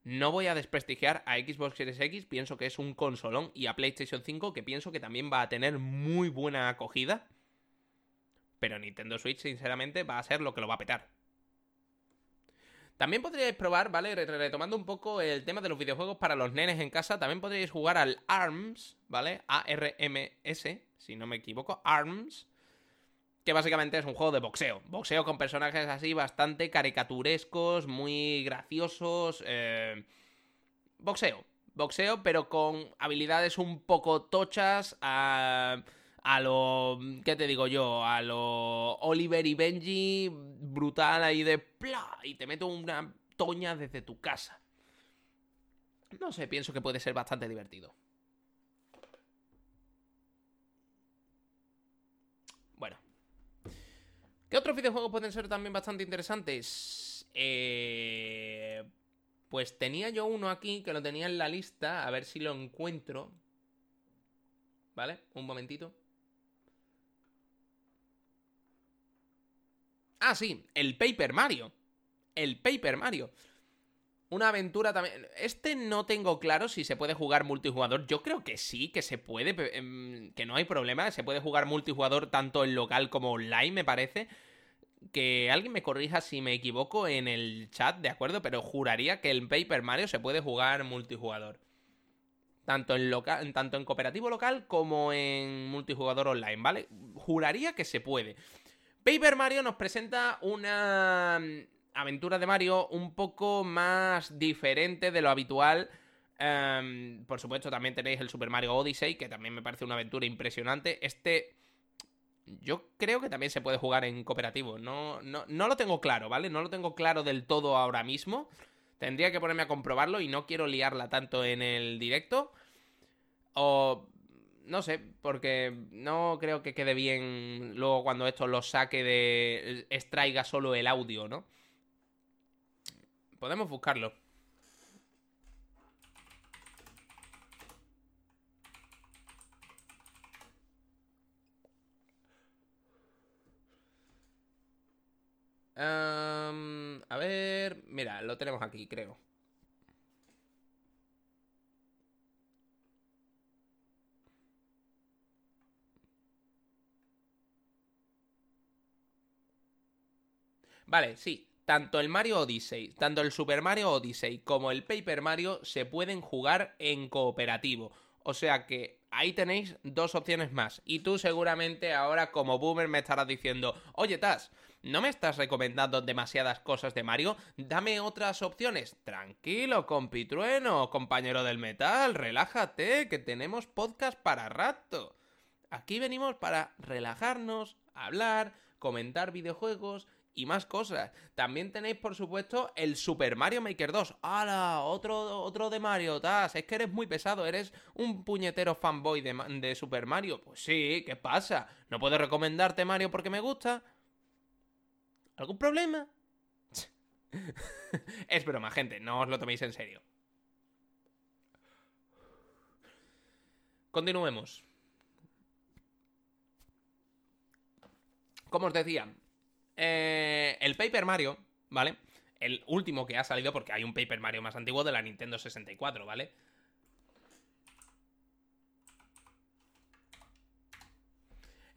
no voy a desprestigiar a Xbox Series X, pienso que es un consolón, y a PlayStation 5, que pienso que también va a tener muy buena acogida. Pero Nintendo Switch, sinceramente, va a ser lo que lo va a petar. También podríais probar, ¿vale? Retomando un poco el tema de los videojuegos para los nenes en casa, también podríais jugar al ARMS, ¿vale? A-R-M-S, si no me equivoco, ARMS, que básicamente es un juego de boxeo. Boxeo con personajes así bastante caricaturescos, muy graciosos. Eh... Boxeo. Boxeo, pero con habilidades un poco tochas a... A lo... ¿Qué te digo yo? A lo Oliver y Benji, brutal ahí de... ¡Pla! Y te meto una toña desde tu casa. No sé, pienso que puede ser bastante divertido. ¿Qué otros videojuegos pueden ser también bastante interesantes? Eh, pues tenía yo uno aquí que lo tenía en la lista, a ver si lo encuentro. ¿Vale? Un momentito. Ah, sí, el Paper Mario. El Paper Mario. Una aventura también. Este no tengo claro si se puede jugar multijugador. Yo creo que sí, que se puede, em, que no hay problema. Se puede jugar multijugador tanto en local como online, me parece. Que alguien me corrija si me equivoco en el chat, ¿de acuerdo? Pero juraría que el Paper Mario se puede jugar multijugador. Tanto en, local, tanto en cooperativo local como en multijugador online, ¿vale? Juraría que se puede. Paper Mario nos presenta una aventura de Mario un poco más diferente de lo habitual. Em, por supuesto, también tenéis el Super Mario Odyssey, que también me parece una aventura impresionante. Este. Yo creo que también se puede jugar en cooperativo. No, no, no lo tengo claro, ¿vale? No lo tengo claro del todo ahora mismo. Tendría que ponerme a comprobarlo y no quiero liarla tanto en el directo. O no sé, porque no creo que quede bien luego cuando esto lo saque de. extraiga solo el audio, ¿no? Podemos buscarlo. a ver, mira, lo tenemos aquí, creo. Vale, sí, tanto el Mario Odyssey, tanto el Super Mario Odyssey como el Paper Mario se pueden jugar en cooperativo. O sea que ahí tenéis dos opciones más. Y tú seguramente ahora como boomer me estarás diciendo, oye Taz, ¿no me estás recomendando demasiadas cosas de Mario? Dame otras opciones. Tranquilo, compitrueno, compañero del metal, relájate, que tenemos podcast para rato. Aquí venimos para relajarnos, hablar, comentar videojuegos y más cosas. También tenéis, por supuesto, el Super Mario Maker 2. ¡Hala! Otro, otro de Mario, Tas. Es que eres muy pesado, eres un puñetero fanboy de, de Super Mario. Pues sí, ¿qué pasa? ¿No puedo recomendarte Mario porque me gusta? ¿Algún problema? es broma, gente, no os lo toméis en serio. Continuemos. Como os decía, eh, el Paper Mario, ¿vale? El último que ha salido, porque hay un Paper Mario más antiguo de la Nintendo 64, ¿vale?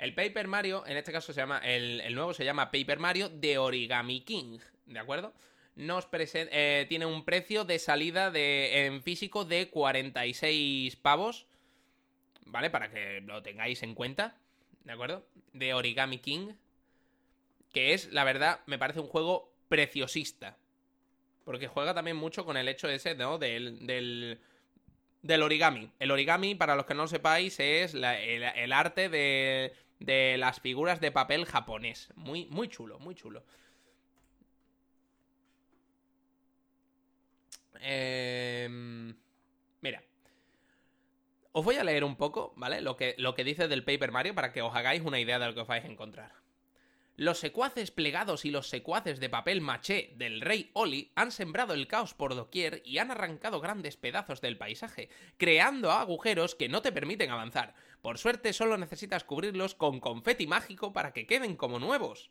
El Paper Mario, en este caso se llama. El, nuevo se llama Paper Mario de Origami King, ¿de acuerdo? Nos eh, tiene un precio de salida de, en físico de 46 pavos, ¿vale? Para que lo tengáis en cuenta, ¿de acuerdo? De Origami King, que es, la verdad, me parece un juego preciosista. Porque juega también mucho con el hecho ese, ¿no? Del, del, origami. El origami, para los que no lo sepáis, es el, arte de, de las figuras de papel japonés. Muy, muy chulo, muy chulo. Em, mira, Os voy a leer un poco, ¿vale? Lo que, lo que dice del Paper Mario para que os hagáis una idea de lo que os vais a encontrar. Los secuaces plegados y los secuaces de papel maché del rey Oli han sembrado el caos por doquier y han arrancado grandes pedazos del paisaje, creando agujeros que no te permiten avanzar. Por suerte solo necesitas cubrirlos con confeti mágico para que queden como nuevos.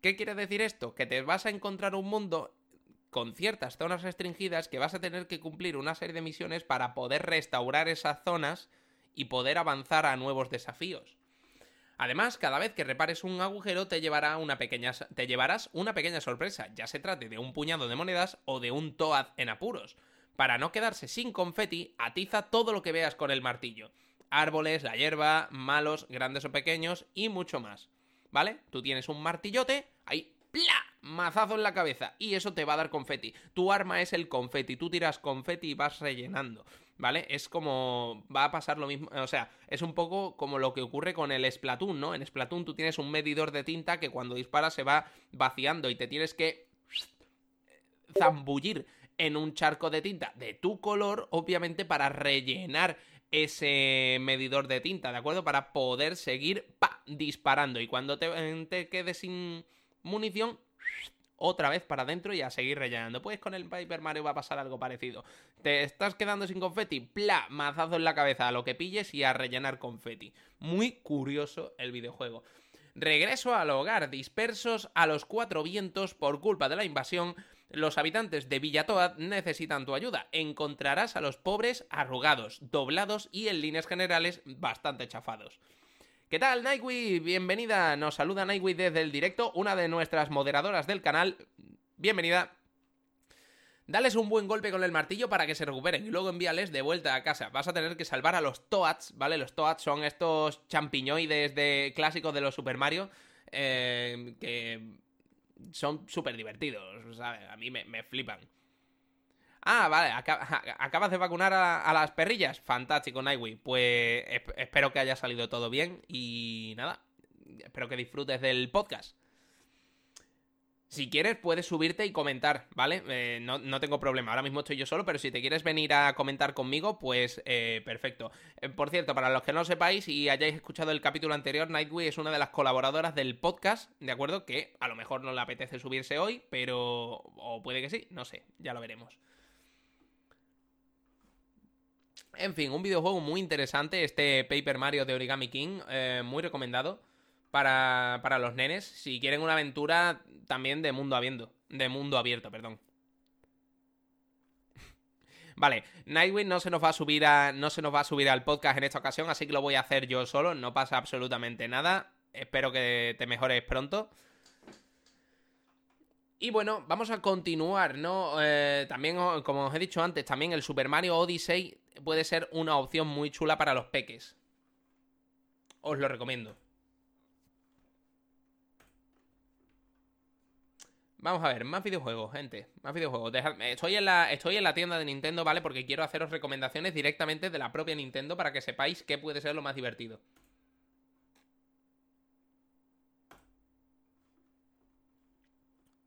¿Qué quiere decir esto? Que te vas a encontrar un mundo con ciertas zonas restringidas que vas a tener que cumplir una serie de misiones para poder restaurar esas zonas y poder avanzar a nuevos desafíos. Además, cada vez que repares un agujero te, llevará una pequeña, te llevarás una pequeña sorpresa, ya se trate de un puñado de monedas o de un Toad en apuros. Para no quedarse sin confeti, atiza todo lo que veas con el martillo. Árboles, la hierba, malos, grandes o pequeños y mucho más. ¿Vale? Tú tienes un martillote, ahí, ¡pla! Mazazo en la cabeza y eso te va a dar confeti. Tu arma es el confeti, tú tiras confeti y vas rellenando. ¿Vale? Es como va a pasar lo mismo, o sea, es un poco como lo que ocurre con el Splatoon, ¿no? En Splatoon tú tienes un medidor de tinta que cuando disparas se va vaciando y te tienes que zambullir en un charco de tinta de tu color, obviamente para rellenar ese medidor de tinta, ¿de acuerdo? Para poder seguir pa, disparando y cuando te, te quedes sin munición, otra vez para adentro y a seguir rellenando. Pues con el Paper Mario va a pasar algo parecido. Te estás quedando sin confeti, ¡pla! Mazazo en la cabeza a lo que pilles y a rellenar confeti. Muy curioso el videojuego. Regreso al hogar, dispersos a los cuatro vientos por culpa de la invasión. Los habitantes de Villatoad necesitan tu ayuda. Encontrarás a los pobres arrugados, doblados y en líneas generales bastante chafados. ¿Qué tal, Nightwee? Bienvenida. Nos saluda Nightwee desde el directo, una de nuestras moderadoras del canal. Bienvenida. Dales un buen golpe con el martillo para que se recuperen y luego envíales de vuelta a casa. Vas a tener que salvar a los Toads, ¿vale? Los Toads son estos champiñoides de clásicos de los Super Mario eh, que son súper divertidos, ¿sabes? A mí me flipan. Ah, vale, acabas de vacunar a, las perrillas. Fantástico, Nightwing. Pues espero que haya salido todo bien y nada, espero que disfrutes del podcast. Si quieres, puedes subirte y comentar, ¿vale? Eh, no, tengo problema. Ahora mismo estoy yo solo, pero si te quieres venir a comentar conmigo, pues eh, perfecto. Eh, por cierto, para los que no lo sepáis y hayáis escuchado el capítulo anterior, Nightwing es una de las colaboradoras del podcast, ¿de acuerdo? Que a lo mejor no le apetece subirse hoy, pero... o puede que sí, no sé, ya lo veremos. En fin, un videojuego muy interesante, este Paper Mario de Origami King, eh, muy recomendado para, para los nenes, si quieren una aventura también de mundo abierto, de mundo abierto, perdón. Vale, Nightwing no se nos va a subir a. No se nos va a subir al podcast en esta ocasión, así que lo voy a hacer yo solo. No pasa absolutamente nada. Espero que te mejores pronto. Y bueno, vamos a continuar, ¿no? Eh, también, como os he dicho antes, también el Super Mario Odyssey puede ser una opción muy chula para los peques. Os lo recomiendo. Vamos a ver, más videojuegos, gente. Más videojuegos. Estoy, en la, estoy en la tienda de Nintendo, ¿vale? Porque quiero haceros recomendaciones directamente de la propia Nintendo para que sepáis qué puede ser lo más divertido.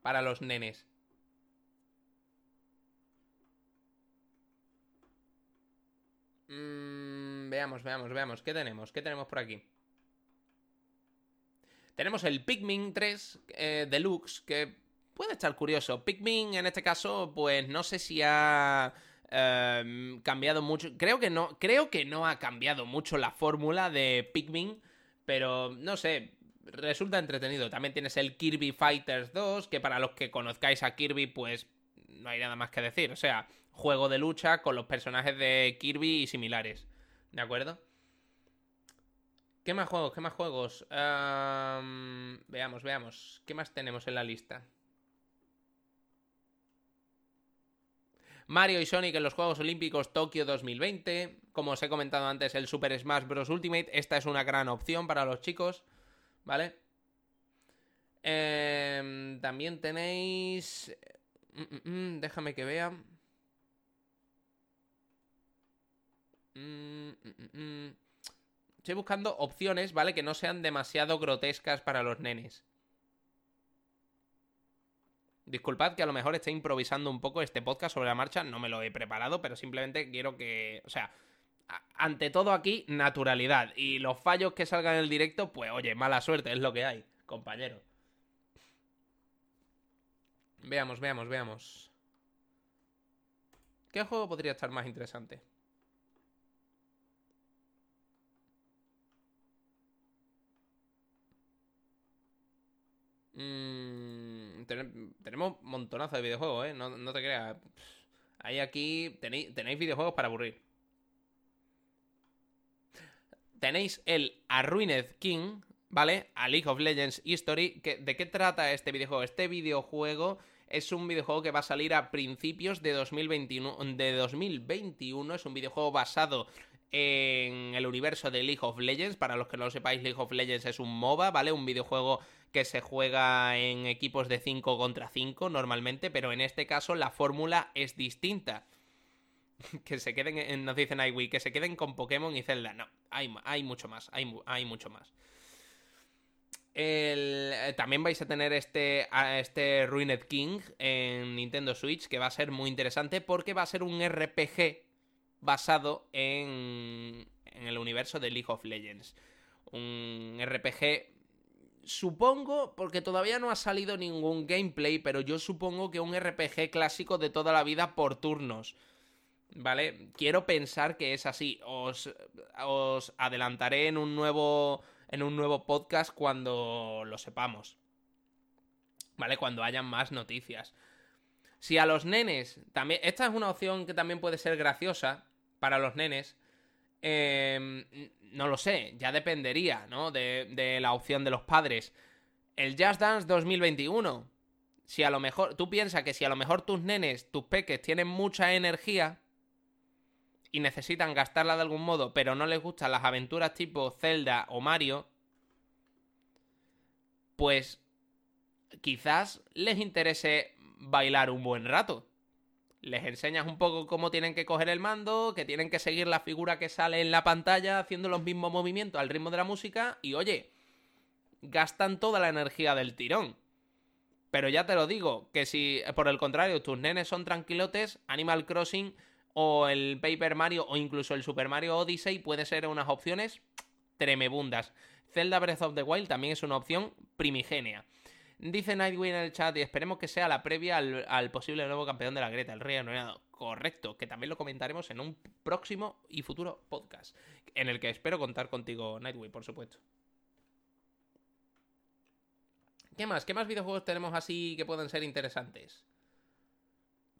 Para los nenes. Mm, veamos, veamos, veamos. ¿Qué tenemos? ¿Qué tenemos por aquí? Tenemos el Pikmin 3 eh, Deluxe, que puede estar curioso. Pikmin, en este caso, pues no sé si ha em, cambiado mucho. Creo que no. Creo que no ha cambiado mucho la fórmula de Pikmin. Pero no sé. Resulta entretenido. También tienes el Kirby Fighters 2. Que para los que conozcáis a Kirby, pues. No hay nada más que decir. O sea, juego de lucha con los personajes de Kirby y similares. ¿De acuerdo? ¿Qué más juegos? ¿Qué más juegos? veamos, veamos. ¿Qué más tenemos en la lista? Mario y Sonic en los Juegos Olímpicos Tokio 2020. Como os he comentado antes, el Super Smash Bros. Ultimate. Esta es una gran opción para los chicos. ¿Vale? Em, también tenéis... Mm, mm, mm, déjame que vea. Mm, mm, mm, Estoy buscando opciones, ¿vale? Que no sean demasiado grotescas para los nenes. Disculpad que a lo mejor esté improvisando un poco este podcast sobre la marcha, no me lo he preparado, pero simplemente quiero que... O sea, ante todo aquí, naturalidad. Y los fallos que salgan en el directo, pues oye, mala suerte, es lo que hay, compañero. Veamos, veamos, veamos. ¿Qué juego podría estar más interesante? Tenemos montonazo de videojuegos, ¿eh? No, te creas. Hay aquí. Tenéis, tenéis videojuegos para aburrir. Tenéis el Arruined King, ¿vale? A League of Legends History. ¿De qué trata este videojuego? Este videojuego es un videojuego que va a salir a principios de 2021. De 2021. Es un videojuego basado en el universo de League of Legends. Para los que no lo sepáis, League of Legends es un MOBA, ¿vale? Un videojuego que se juega en equipos de 5 contra 5 normalmente, pero en este caso la fórmula es distinta. que se queden, nos dicen iWi, que se queden con Pokémon y Zelda. No, hay, hay mucho más, hay, hay mucho más. Eh, también vais a tener este, este Ruined King en Nintendo Switch, que va a ser muy interesante porque va a ser un RPG basado en, en el universo de League of Legends. Un RPG, supongo, porque todavía no ha salido ningún gameplay, pero yo supongo que un RPG clásico de toda la vida por turnos. ¿Vale? Quiero pensar que es así. Os, os adelantaré en un nuevo. En un nuevo podcast cuando lo sepamos. ¿Vale? Cuando hayan más noticias. Si a los nenes. También. Esta es una opción que también puede ser graciosa para los nenes. Em, no lo sé, ya dependería, ¿no? De, de, la opción de los padres. El Just Dance 2021. Si a lo mejor, tú piensas que si a lo mejor tus nenes, tus peques tienen mucha energía y necesitan gastarla de algún modo, pero no les gustan las aventuras tipo Zelda o Mario, pues quizás les interese bailar un buen rato les enseñas un poco cómo tienen que coger el mando, que tienen que seguir la figura que sale en la pantalla haciendo los mismos movimientos al ritmo de la música y oye, gastan toda la energía del tirón. Pero ya te lo digo, que si por el contrario tus nenes son tranquilotes, Animal Crossing o el Paper Mario o incluso el Super Mario Odyssey puede ser unas opciones tremebundas. Zelda Breath of the Wild también es una opción primigenia. Dice Nightwing en el chat y esperemos que sea la previa al, posible nuevo campeón de la Greta, el Rey Anonado. Correcto, que también lo comentaremos en un próximo y futuro podcast, en el que espero contar contigo, Nightwing, por supuesto. ¿Qué más? ¿Qué más videojuegos tenemos así que pueden ser interesantes?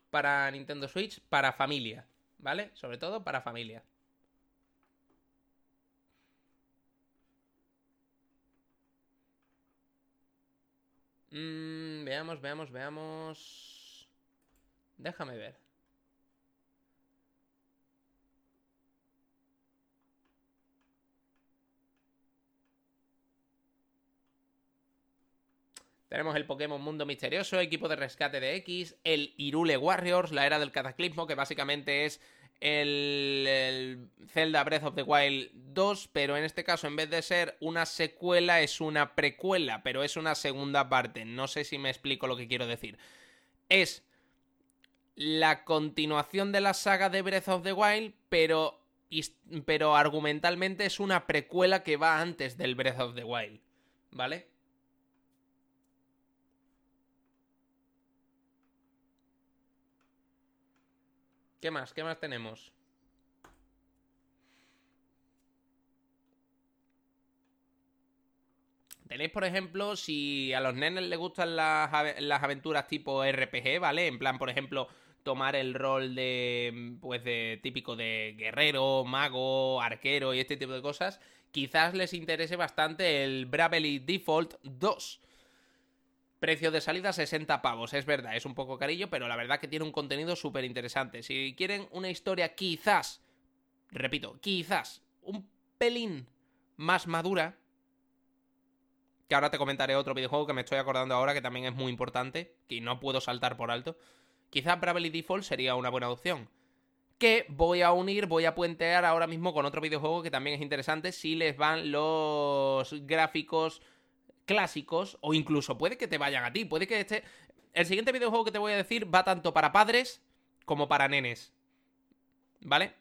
Para Nintendo Switch, para familia, ¿vale? Sobre todo para familia. Mm, veamos, veamos, veamos. Déjame ver. Tenemos el Pokémon Mundo Misterioso, equipo de rescate de X, el Irule Warriors, la era del cataclismo, que básicamente es el, Zelda Breath of the Wild 2, pero en este caso en vez de ser una secuela es una precuela, pero es una segunda parte. No sé si me explico lo que quiero decir. Es la continuación de la saga de Breath of the Wild, pero, pero argumentalmente es una precuela que va antes del Breath of the Wild. ¿Vale? ¿Qué más? ¿Qué más tenemos? Tenéis, por ejemplo, si a los nenes les gustan las, aventuras tipo RPG, ¿vale? En plan, por ejemplo, tomar el rol de, pues, de típico de guerrero, mago, arquero y este tipo de cosas, quizás les interese bastante el Bravely Default 2. Precio de salida 60 pavos, es verdad, es un poco carillo, pero la verdad que tiene un contenido súper interesante. Si quieren una historia quizás, repito, quizás un pelín más madura, que ahora te comentaré otro videojuego que me estoy acordando ahora que también es muy importante, que no puedo saltar por alto, quizás Bravely Default sería una buena opción. Que voy a unir, voy a puentear ahora mismo con otro videojuego que también es interesante si les van los gráficos clásicos, o incluso puede que te vayan a ti, puede que este... El siguiente videojuego que te voy a decir va tanto para padres como para nenes. ¿Vale?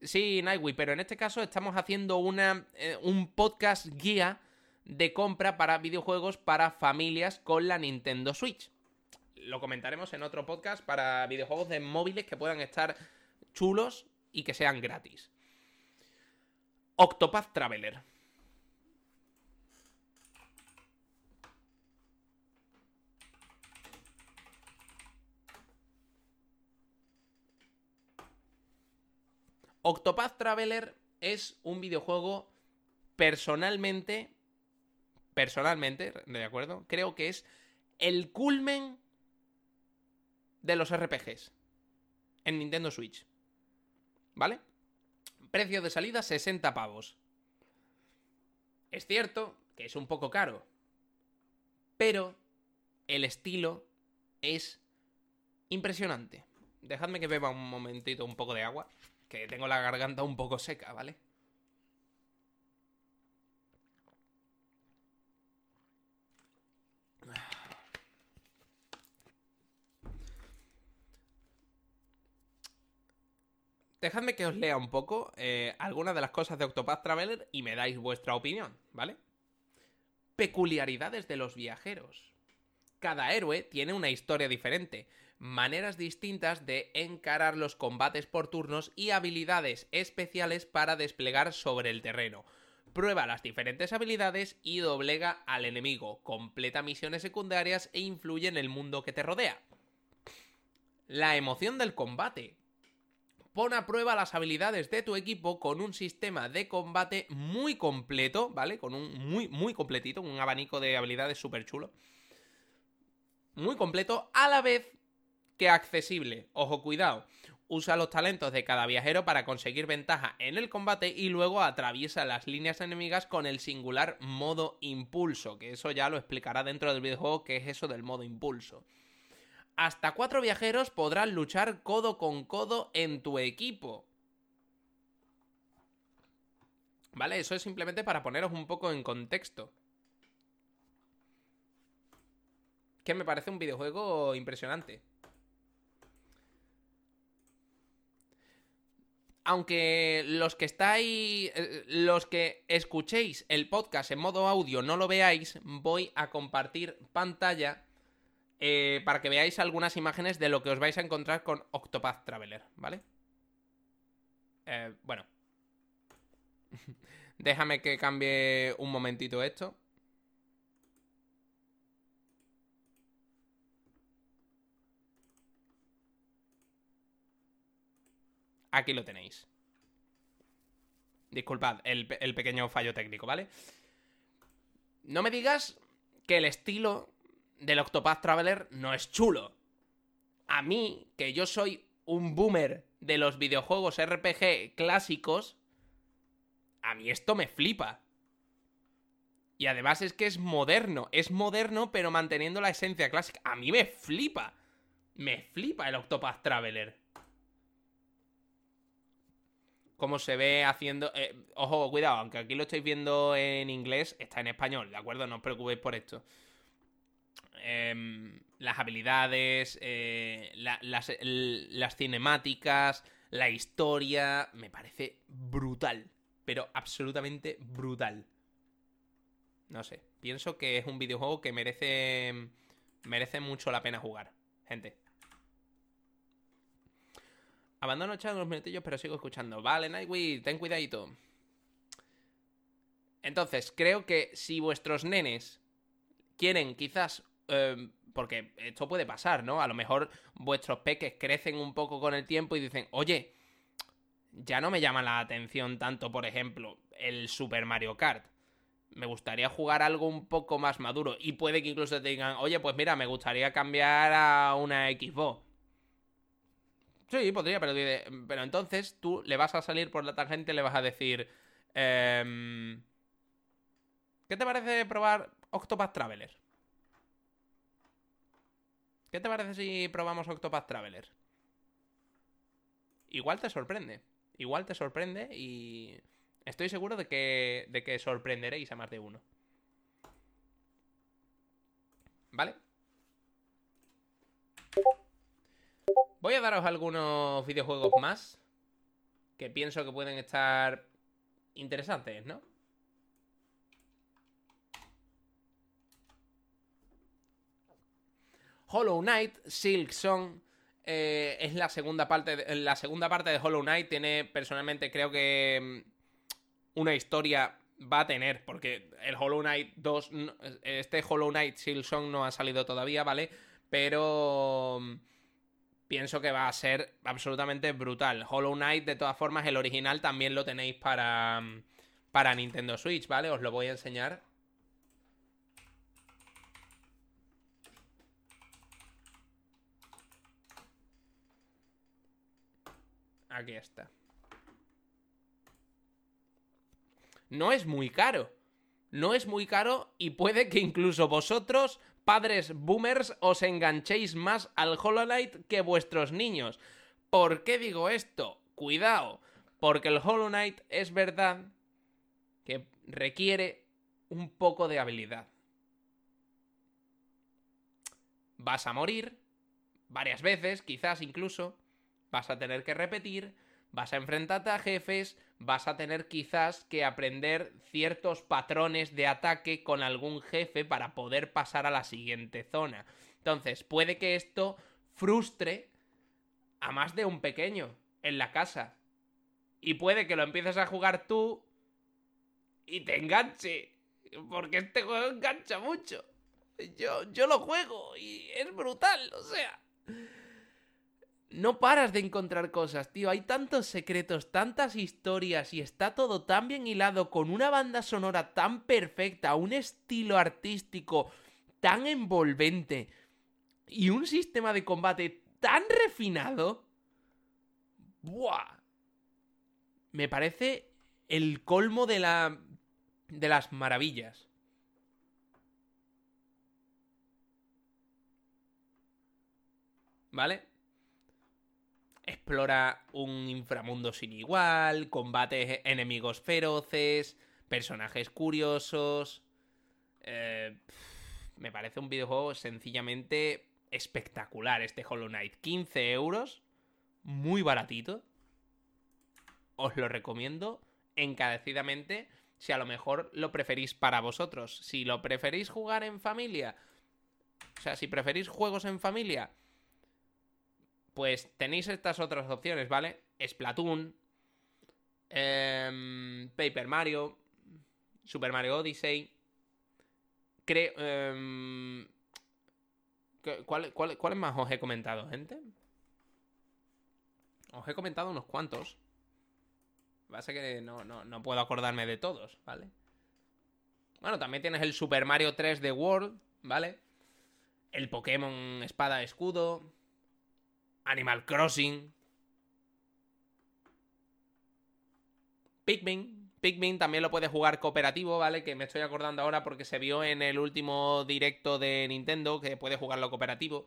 Sí, Nightwing, pero en este caso estamos haciendo una, eh, un podcast guía de compra para videojuegos para familias con la Nintendo Switch. Lo comentaremos en otro podcast para videojuegos de móviles que puedan estar chulos y que sean gratis. Octopath Traveler. Octopath Traveler es un videojuego personalmente, personalmente, ¿de acuerdo? Creo que es el culmen de los RPGs en Nintendo Switch. ¿Vale? Precio de salida 60 pavos. Es cierto que es un poco caro, pero el estilo es impresionante. Dejadme que beba un momentito un poco de agua que tengo la garganta un poco seca, ¿vale? Dejadme que os lea un poco eh, algunas de las cosas de Octopath Traveler y me dais vuestra opinión, ¿vale? Peculiaridades de los viajeros. Cada héroe tiene una historia diferente, maneras distintas de encarar los combates por turnos y habilidades especiales para desplegar sobre el terreno. Prueba las diferentes habilidades y doblega al enemigo, completa misiones secundarias e influye en el mundo que te rodea. La emoción del combate. Pon a prueba las habilidades de tu equipo con un sistema de combate muy completo, ¿vale? Con un muy, muy completito, un abanico de habilidades súper chulo. Muy completo, a la vez que accesible. Ojo, cuidado. Usa los talentos de cada viajero para conseguir ventaja en el combate y luego atraviesa las líneas enemigas con el singular modo impulso, que eso ya lo explicará dentro del videojuego qué es eso del modo impulso. Hasta cuatro viajeros podrán luchar codo con codo en tu equipo. ¿Vale? Eso es simplemente para poneros un poco en contexto. Que me parece un videojuego impresionante. Aunque los que estáis, eh, los que escuchéis el podcast en modo audio no lo veáis, voy a compartir pantalla eh, para que veáis algunas imágenes de lo que os vais a encontrar con Octopath Traveler, ¿vale? Eh, bueno. Déjame que cambie un momentito esto. Aquí lo tenéis. Disculpad el, pequeño fallo técnico, ¿vale? No me digas que el estilo del Octopath Traveler no es chulo. A mí, que yo soy un boomer de los videojuegos RPG clásicos, a mí esto me flipa. Y además es que es moderno, es moderno pero manteniendo la esencia clásica. A mí me flipa. Me flipa el Octopath Traveler cómo se ve haciendo. Eh, ojo, cuidado, aunque aquí lo estáis viendo en inglés, está en español, ¿de acuerdo? No os preocupéis por esto. Em, las habilidades, eh, las, las cinemáticas, la historia, me parece brutal. Pero absolutamente brutal. No sé, pienso que es un videojuego que merece. Merece mucho la pena jugar, gente. Abandono el chat unos minutillos, pero sigo escuchando. Vale, Nightwing, ten cuidadito. Entonces, creo que si vuestros nenes quieren quizás... Em, porque esto puede pasar, ¿no? A lo mejor vuestros peques crecen un poco con el tiempo y dicen, oye, ya no me llama la atención tanto, por ejemplo, el Super Mario Kart. Me gustaría jugar algo un poco más maduro. Y puede que incluso te digan, oye, pues mira, me gustaría cambiar a una Xbox. Sí, podría, pero, entonces tú le vas a salir por la tangente le vas a decir... Em, ¿Qué te parece probar Octopath Traveler? ¿Qué te parece si probamos Octopath Traveler? Igual te sorprende. Igual te sorprende y estoy seguro de que, de que sorprenderéis a más de uno. ¿Vale? Voy a daros algunos videojuegos más. que pienso que pueden estar interesantes, ¿no? Hollow Knight, Silk Song. eh, es la segunda parte. La segunda parte de Hollow Knight. Tiene, personalmente, creo que. mm, Una historia va a tener. Porque el Hollow Knight 2. no- Este Hollow Knight Silk Song no ha salido todavía, ¿vale? Pero. Pienso que va a ser absolutamente brutal. Hollow Knight, de todas formas, el original también lo tenéis para. mm, Para Nintendo Switch, ¿vale? Os lo voy a enseñar. Aquí está. No es muy caro. No es muy caro y puede que incluso vosotros, padres boomers, os enganchéis más al Hollow Knight que vuestros niños. ¿Por qué digo esto? Cuidado, porque el Hollow Knight es verdad que requiere un poco de habilidad. Vas a morir varias veces, quizás incluso, vas a tener que repetir, vas a enfrentarte a jefes, vas a tener quizás que aprender ciertos patrones de ataque con algún jefe para poder pasar a la siguiente zona. Entonces, puede que esto frustre a más de un pequeño en la casa. Y puede que lo empieces a jugar tú y te enganche. Porque este juego engancha mucho. Yo, yo lo juego y es brutal, o sea. No paras de encontrar cosas, tío. Hay tantos secretos, tantas historias y está todo tan bien hilado con una banda sonora tan perfecta, un estilo artístico tan envolvente y un sistema de combate tan refinado. ¡Buah! Me parece el colmo de la de las maravillas. ¿Vale? Explora un inframundo sin igual, combate enemigos feroces, personajes curiosos. Eh, me parece un videojuego sencillamente espectacular este Hollow Knight. 15 euros, muy baratito. Os lo recomiendo encarecidamente si a lo mejor lo preferís para vosotros. Si lo preferís jugar en familia, o sea, si preferís juegos en familia, pues tenéis estas otras opciones, ¿vale? Splatoon, em, Paper Mario, Super Mario Odyssey. Creo. em, ¿qué- cuál- ¿Cuáles más os he comentado, gente? Os he comentado unos cuantos. Pasa que no, no, no puedo acordarme de todos, ¿vale? Bueno, también tienes el Super Mario 3 de World, ¿vale? El Pokémon Espada Escudo. Animal Crossing. Pikmin. Pikmin también lo puedes jugar cooperativo, ¿vale? Que me estoy acordando ahora porque se vio en el último directo de Nintendo que puedes jugarlo cooperativo.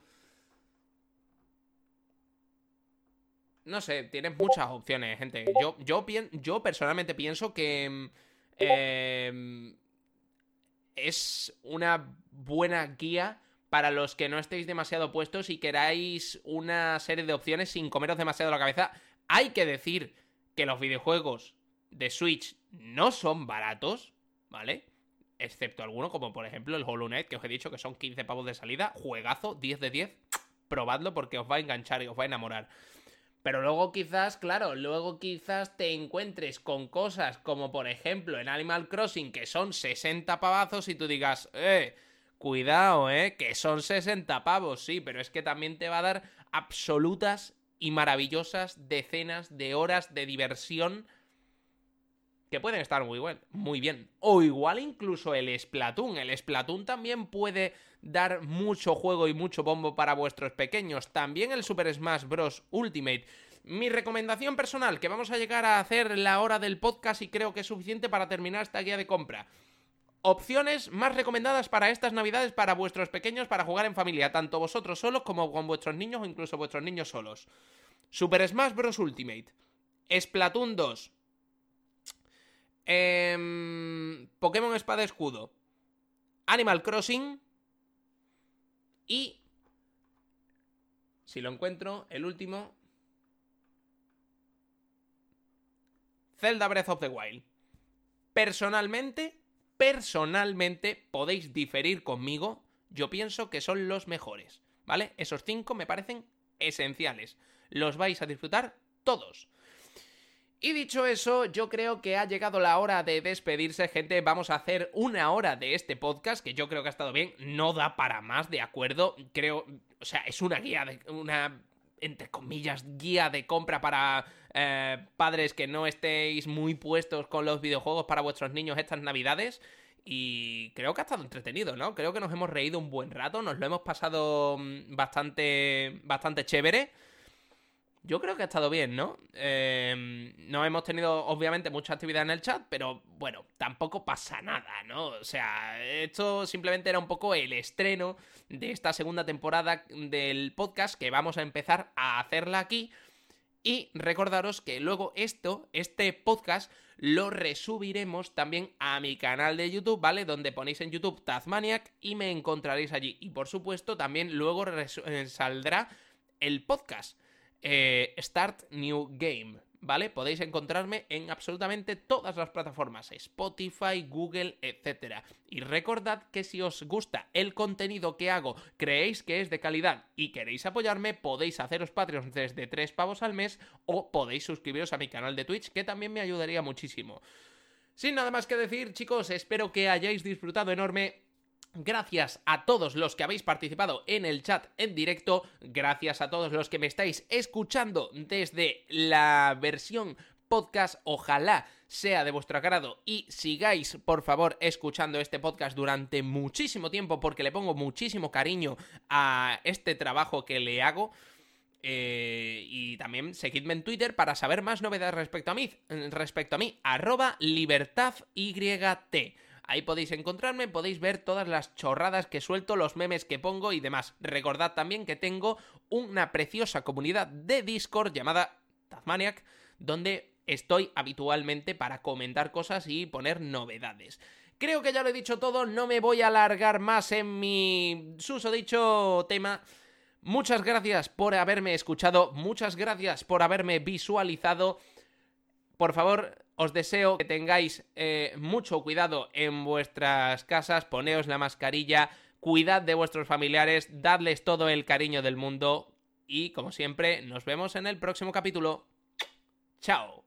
No sé, tienes muchas opciones, gente. Yo, yo, yo personalmente pienso que mm, em, es una buena guía para los que no estéis demasiado puestos y queráis una serie de opciones sin comeros demasiado la cabeza. Hay que decir que los videojuegos de Switch no son baratos, ¿vale? Excepto algunos, como por ejemplo el Hollow Knight, que os he dicho que son 15 pavos de salida. Juegazo, 10 de 10. Probadlo porque os va a enganchar y os va a enamorar. Pero luego quizás, claro, luego quizás te encuentres con cosas como por ejemplo en Animal Crossing que son 60 pavazos y tú digas, eh, cuidado, eh, que son 60 pavos, sí, pero es que también te va a dar absolutas y maravillosas decenas de horas de diversión que pueden estar muy, buen, muy bien. O igual incluso el Splatoon. El Splatoon también puede dar mucho juego y mucho bombo para vuestros pequeños. También el Super Smash Bros. Ultimate. Mi recomendación personal, que vamos a llegar a hacer la hora del podcast y creo que es suficiente para terminar esta guía de compra. Opciones más recomendadas para estas navidades para vuestros pequeños para jugar en familia, tanto vosotros solos como con vuestros niños o incluso vuestros niños solos. Super Smash Bros. Ultimate. Splatoon 2. Em, Pokémon Espada Escudo. Animal Crossing. Y. Si lo encuentro, el último. Zelda Breath of the Wild. Personalmente, personalmente podéis diferir conmigo. Yo pienso que son los mejores, ¿vale? Esos cinco me parecen esenciales. Los vais a disfrutar todos. Y dicho eso, yo creo que ha llegado la hora de despedirse, gente. Vamos a hacer una hora de este podcast, que yo creo que ha estado bien. No da para más, de acuerdo. Creo, o sea, es una guía de una entre comillas, guía de compra para eh, padres que no estéis muy puestos con los videojuegos para vuestros niños estas navidades. Y creo que ha estado entretenido, ¿no? Creo que nos hemos reído un buen rato, nos lo hemos pasado mm, bastante, bastante chévere. Yo creo que ha estado bien, ¿no? Eh, no hemos tenido, obviamente, mucha actividad en el chat, pero bueno, tampoco pasa nada, ¿no? O sea, esto simplemente era un poco el estreno de esta segunda temporada del podcast que vamos a empezar a hacerla aquí. Y recordaros que luego esto, este podcast, lo resubiremos también a mi canal de YouTube, ¿vale? Donde ponéis en YouTube Tazmaniac y me encontraréis allí. Y por supuesto, también luego eh, saldrá el podcast. Eh, Start New Game, ¿vale? Podéis encontrarme en absolutamente todas las plataformas, Spotify, Google, etc. Y recordad que si os gusta el contenido que hago, creéis que es de calidad y queréis apoyarme, podéis haceros Patreons desde 3 pavos al mes o podéis suscribiros a mi canal de Twitch, que también me ayudaría muchísimo. Sin nada más que decir, chicos, espero que hayáis disfrutado enorme Gracias a todos los que habéis participado en el chat en directo, gracias a todos los que me estáis escuchando desde la versión podcast, ojalá sea de vuestro agrado y sigáis por favor escuchando este podcast durante muchísimo tiempo porque le pongo muchísimo cariño a este trabajo que le hago. Eh, y también seguidme en Twitter para saber más novedades respecto a mí, respecto a mí, arroba libertadyt. Ahí podéis encontrarme, podéis ver todas las chorradas que suelto, los memes que pongo y demás. Recordad también que tengo una preciosa comunidad de Discord llamada Tazmaniac, donde estoy habitualmente para comentar cosas y poner novedades. Creo que ya lo he dicho todo, no me voy a alargar más en mi susodicho tema. Muchas gracias por haberme escuchado, muchas gracias por haberme visualizado. Por favor, os deseo que tengáis eh, mucho cuidado en vuestras casas, poneos la mascarilla, cuidad de vuestros familiares, dadles todo el cariño del mundo y, como siempre, nos vemos en el próximo capítulo. ¡Chao!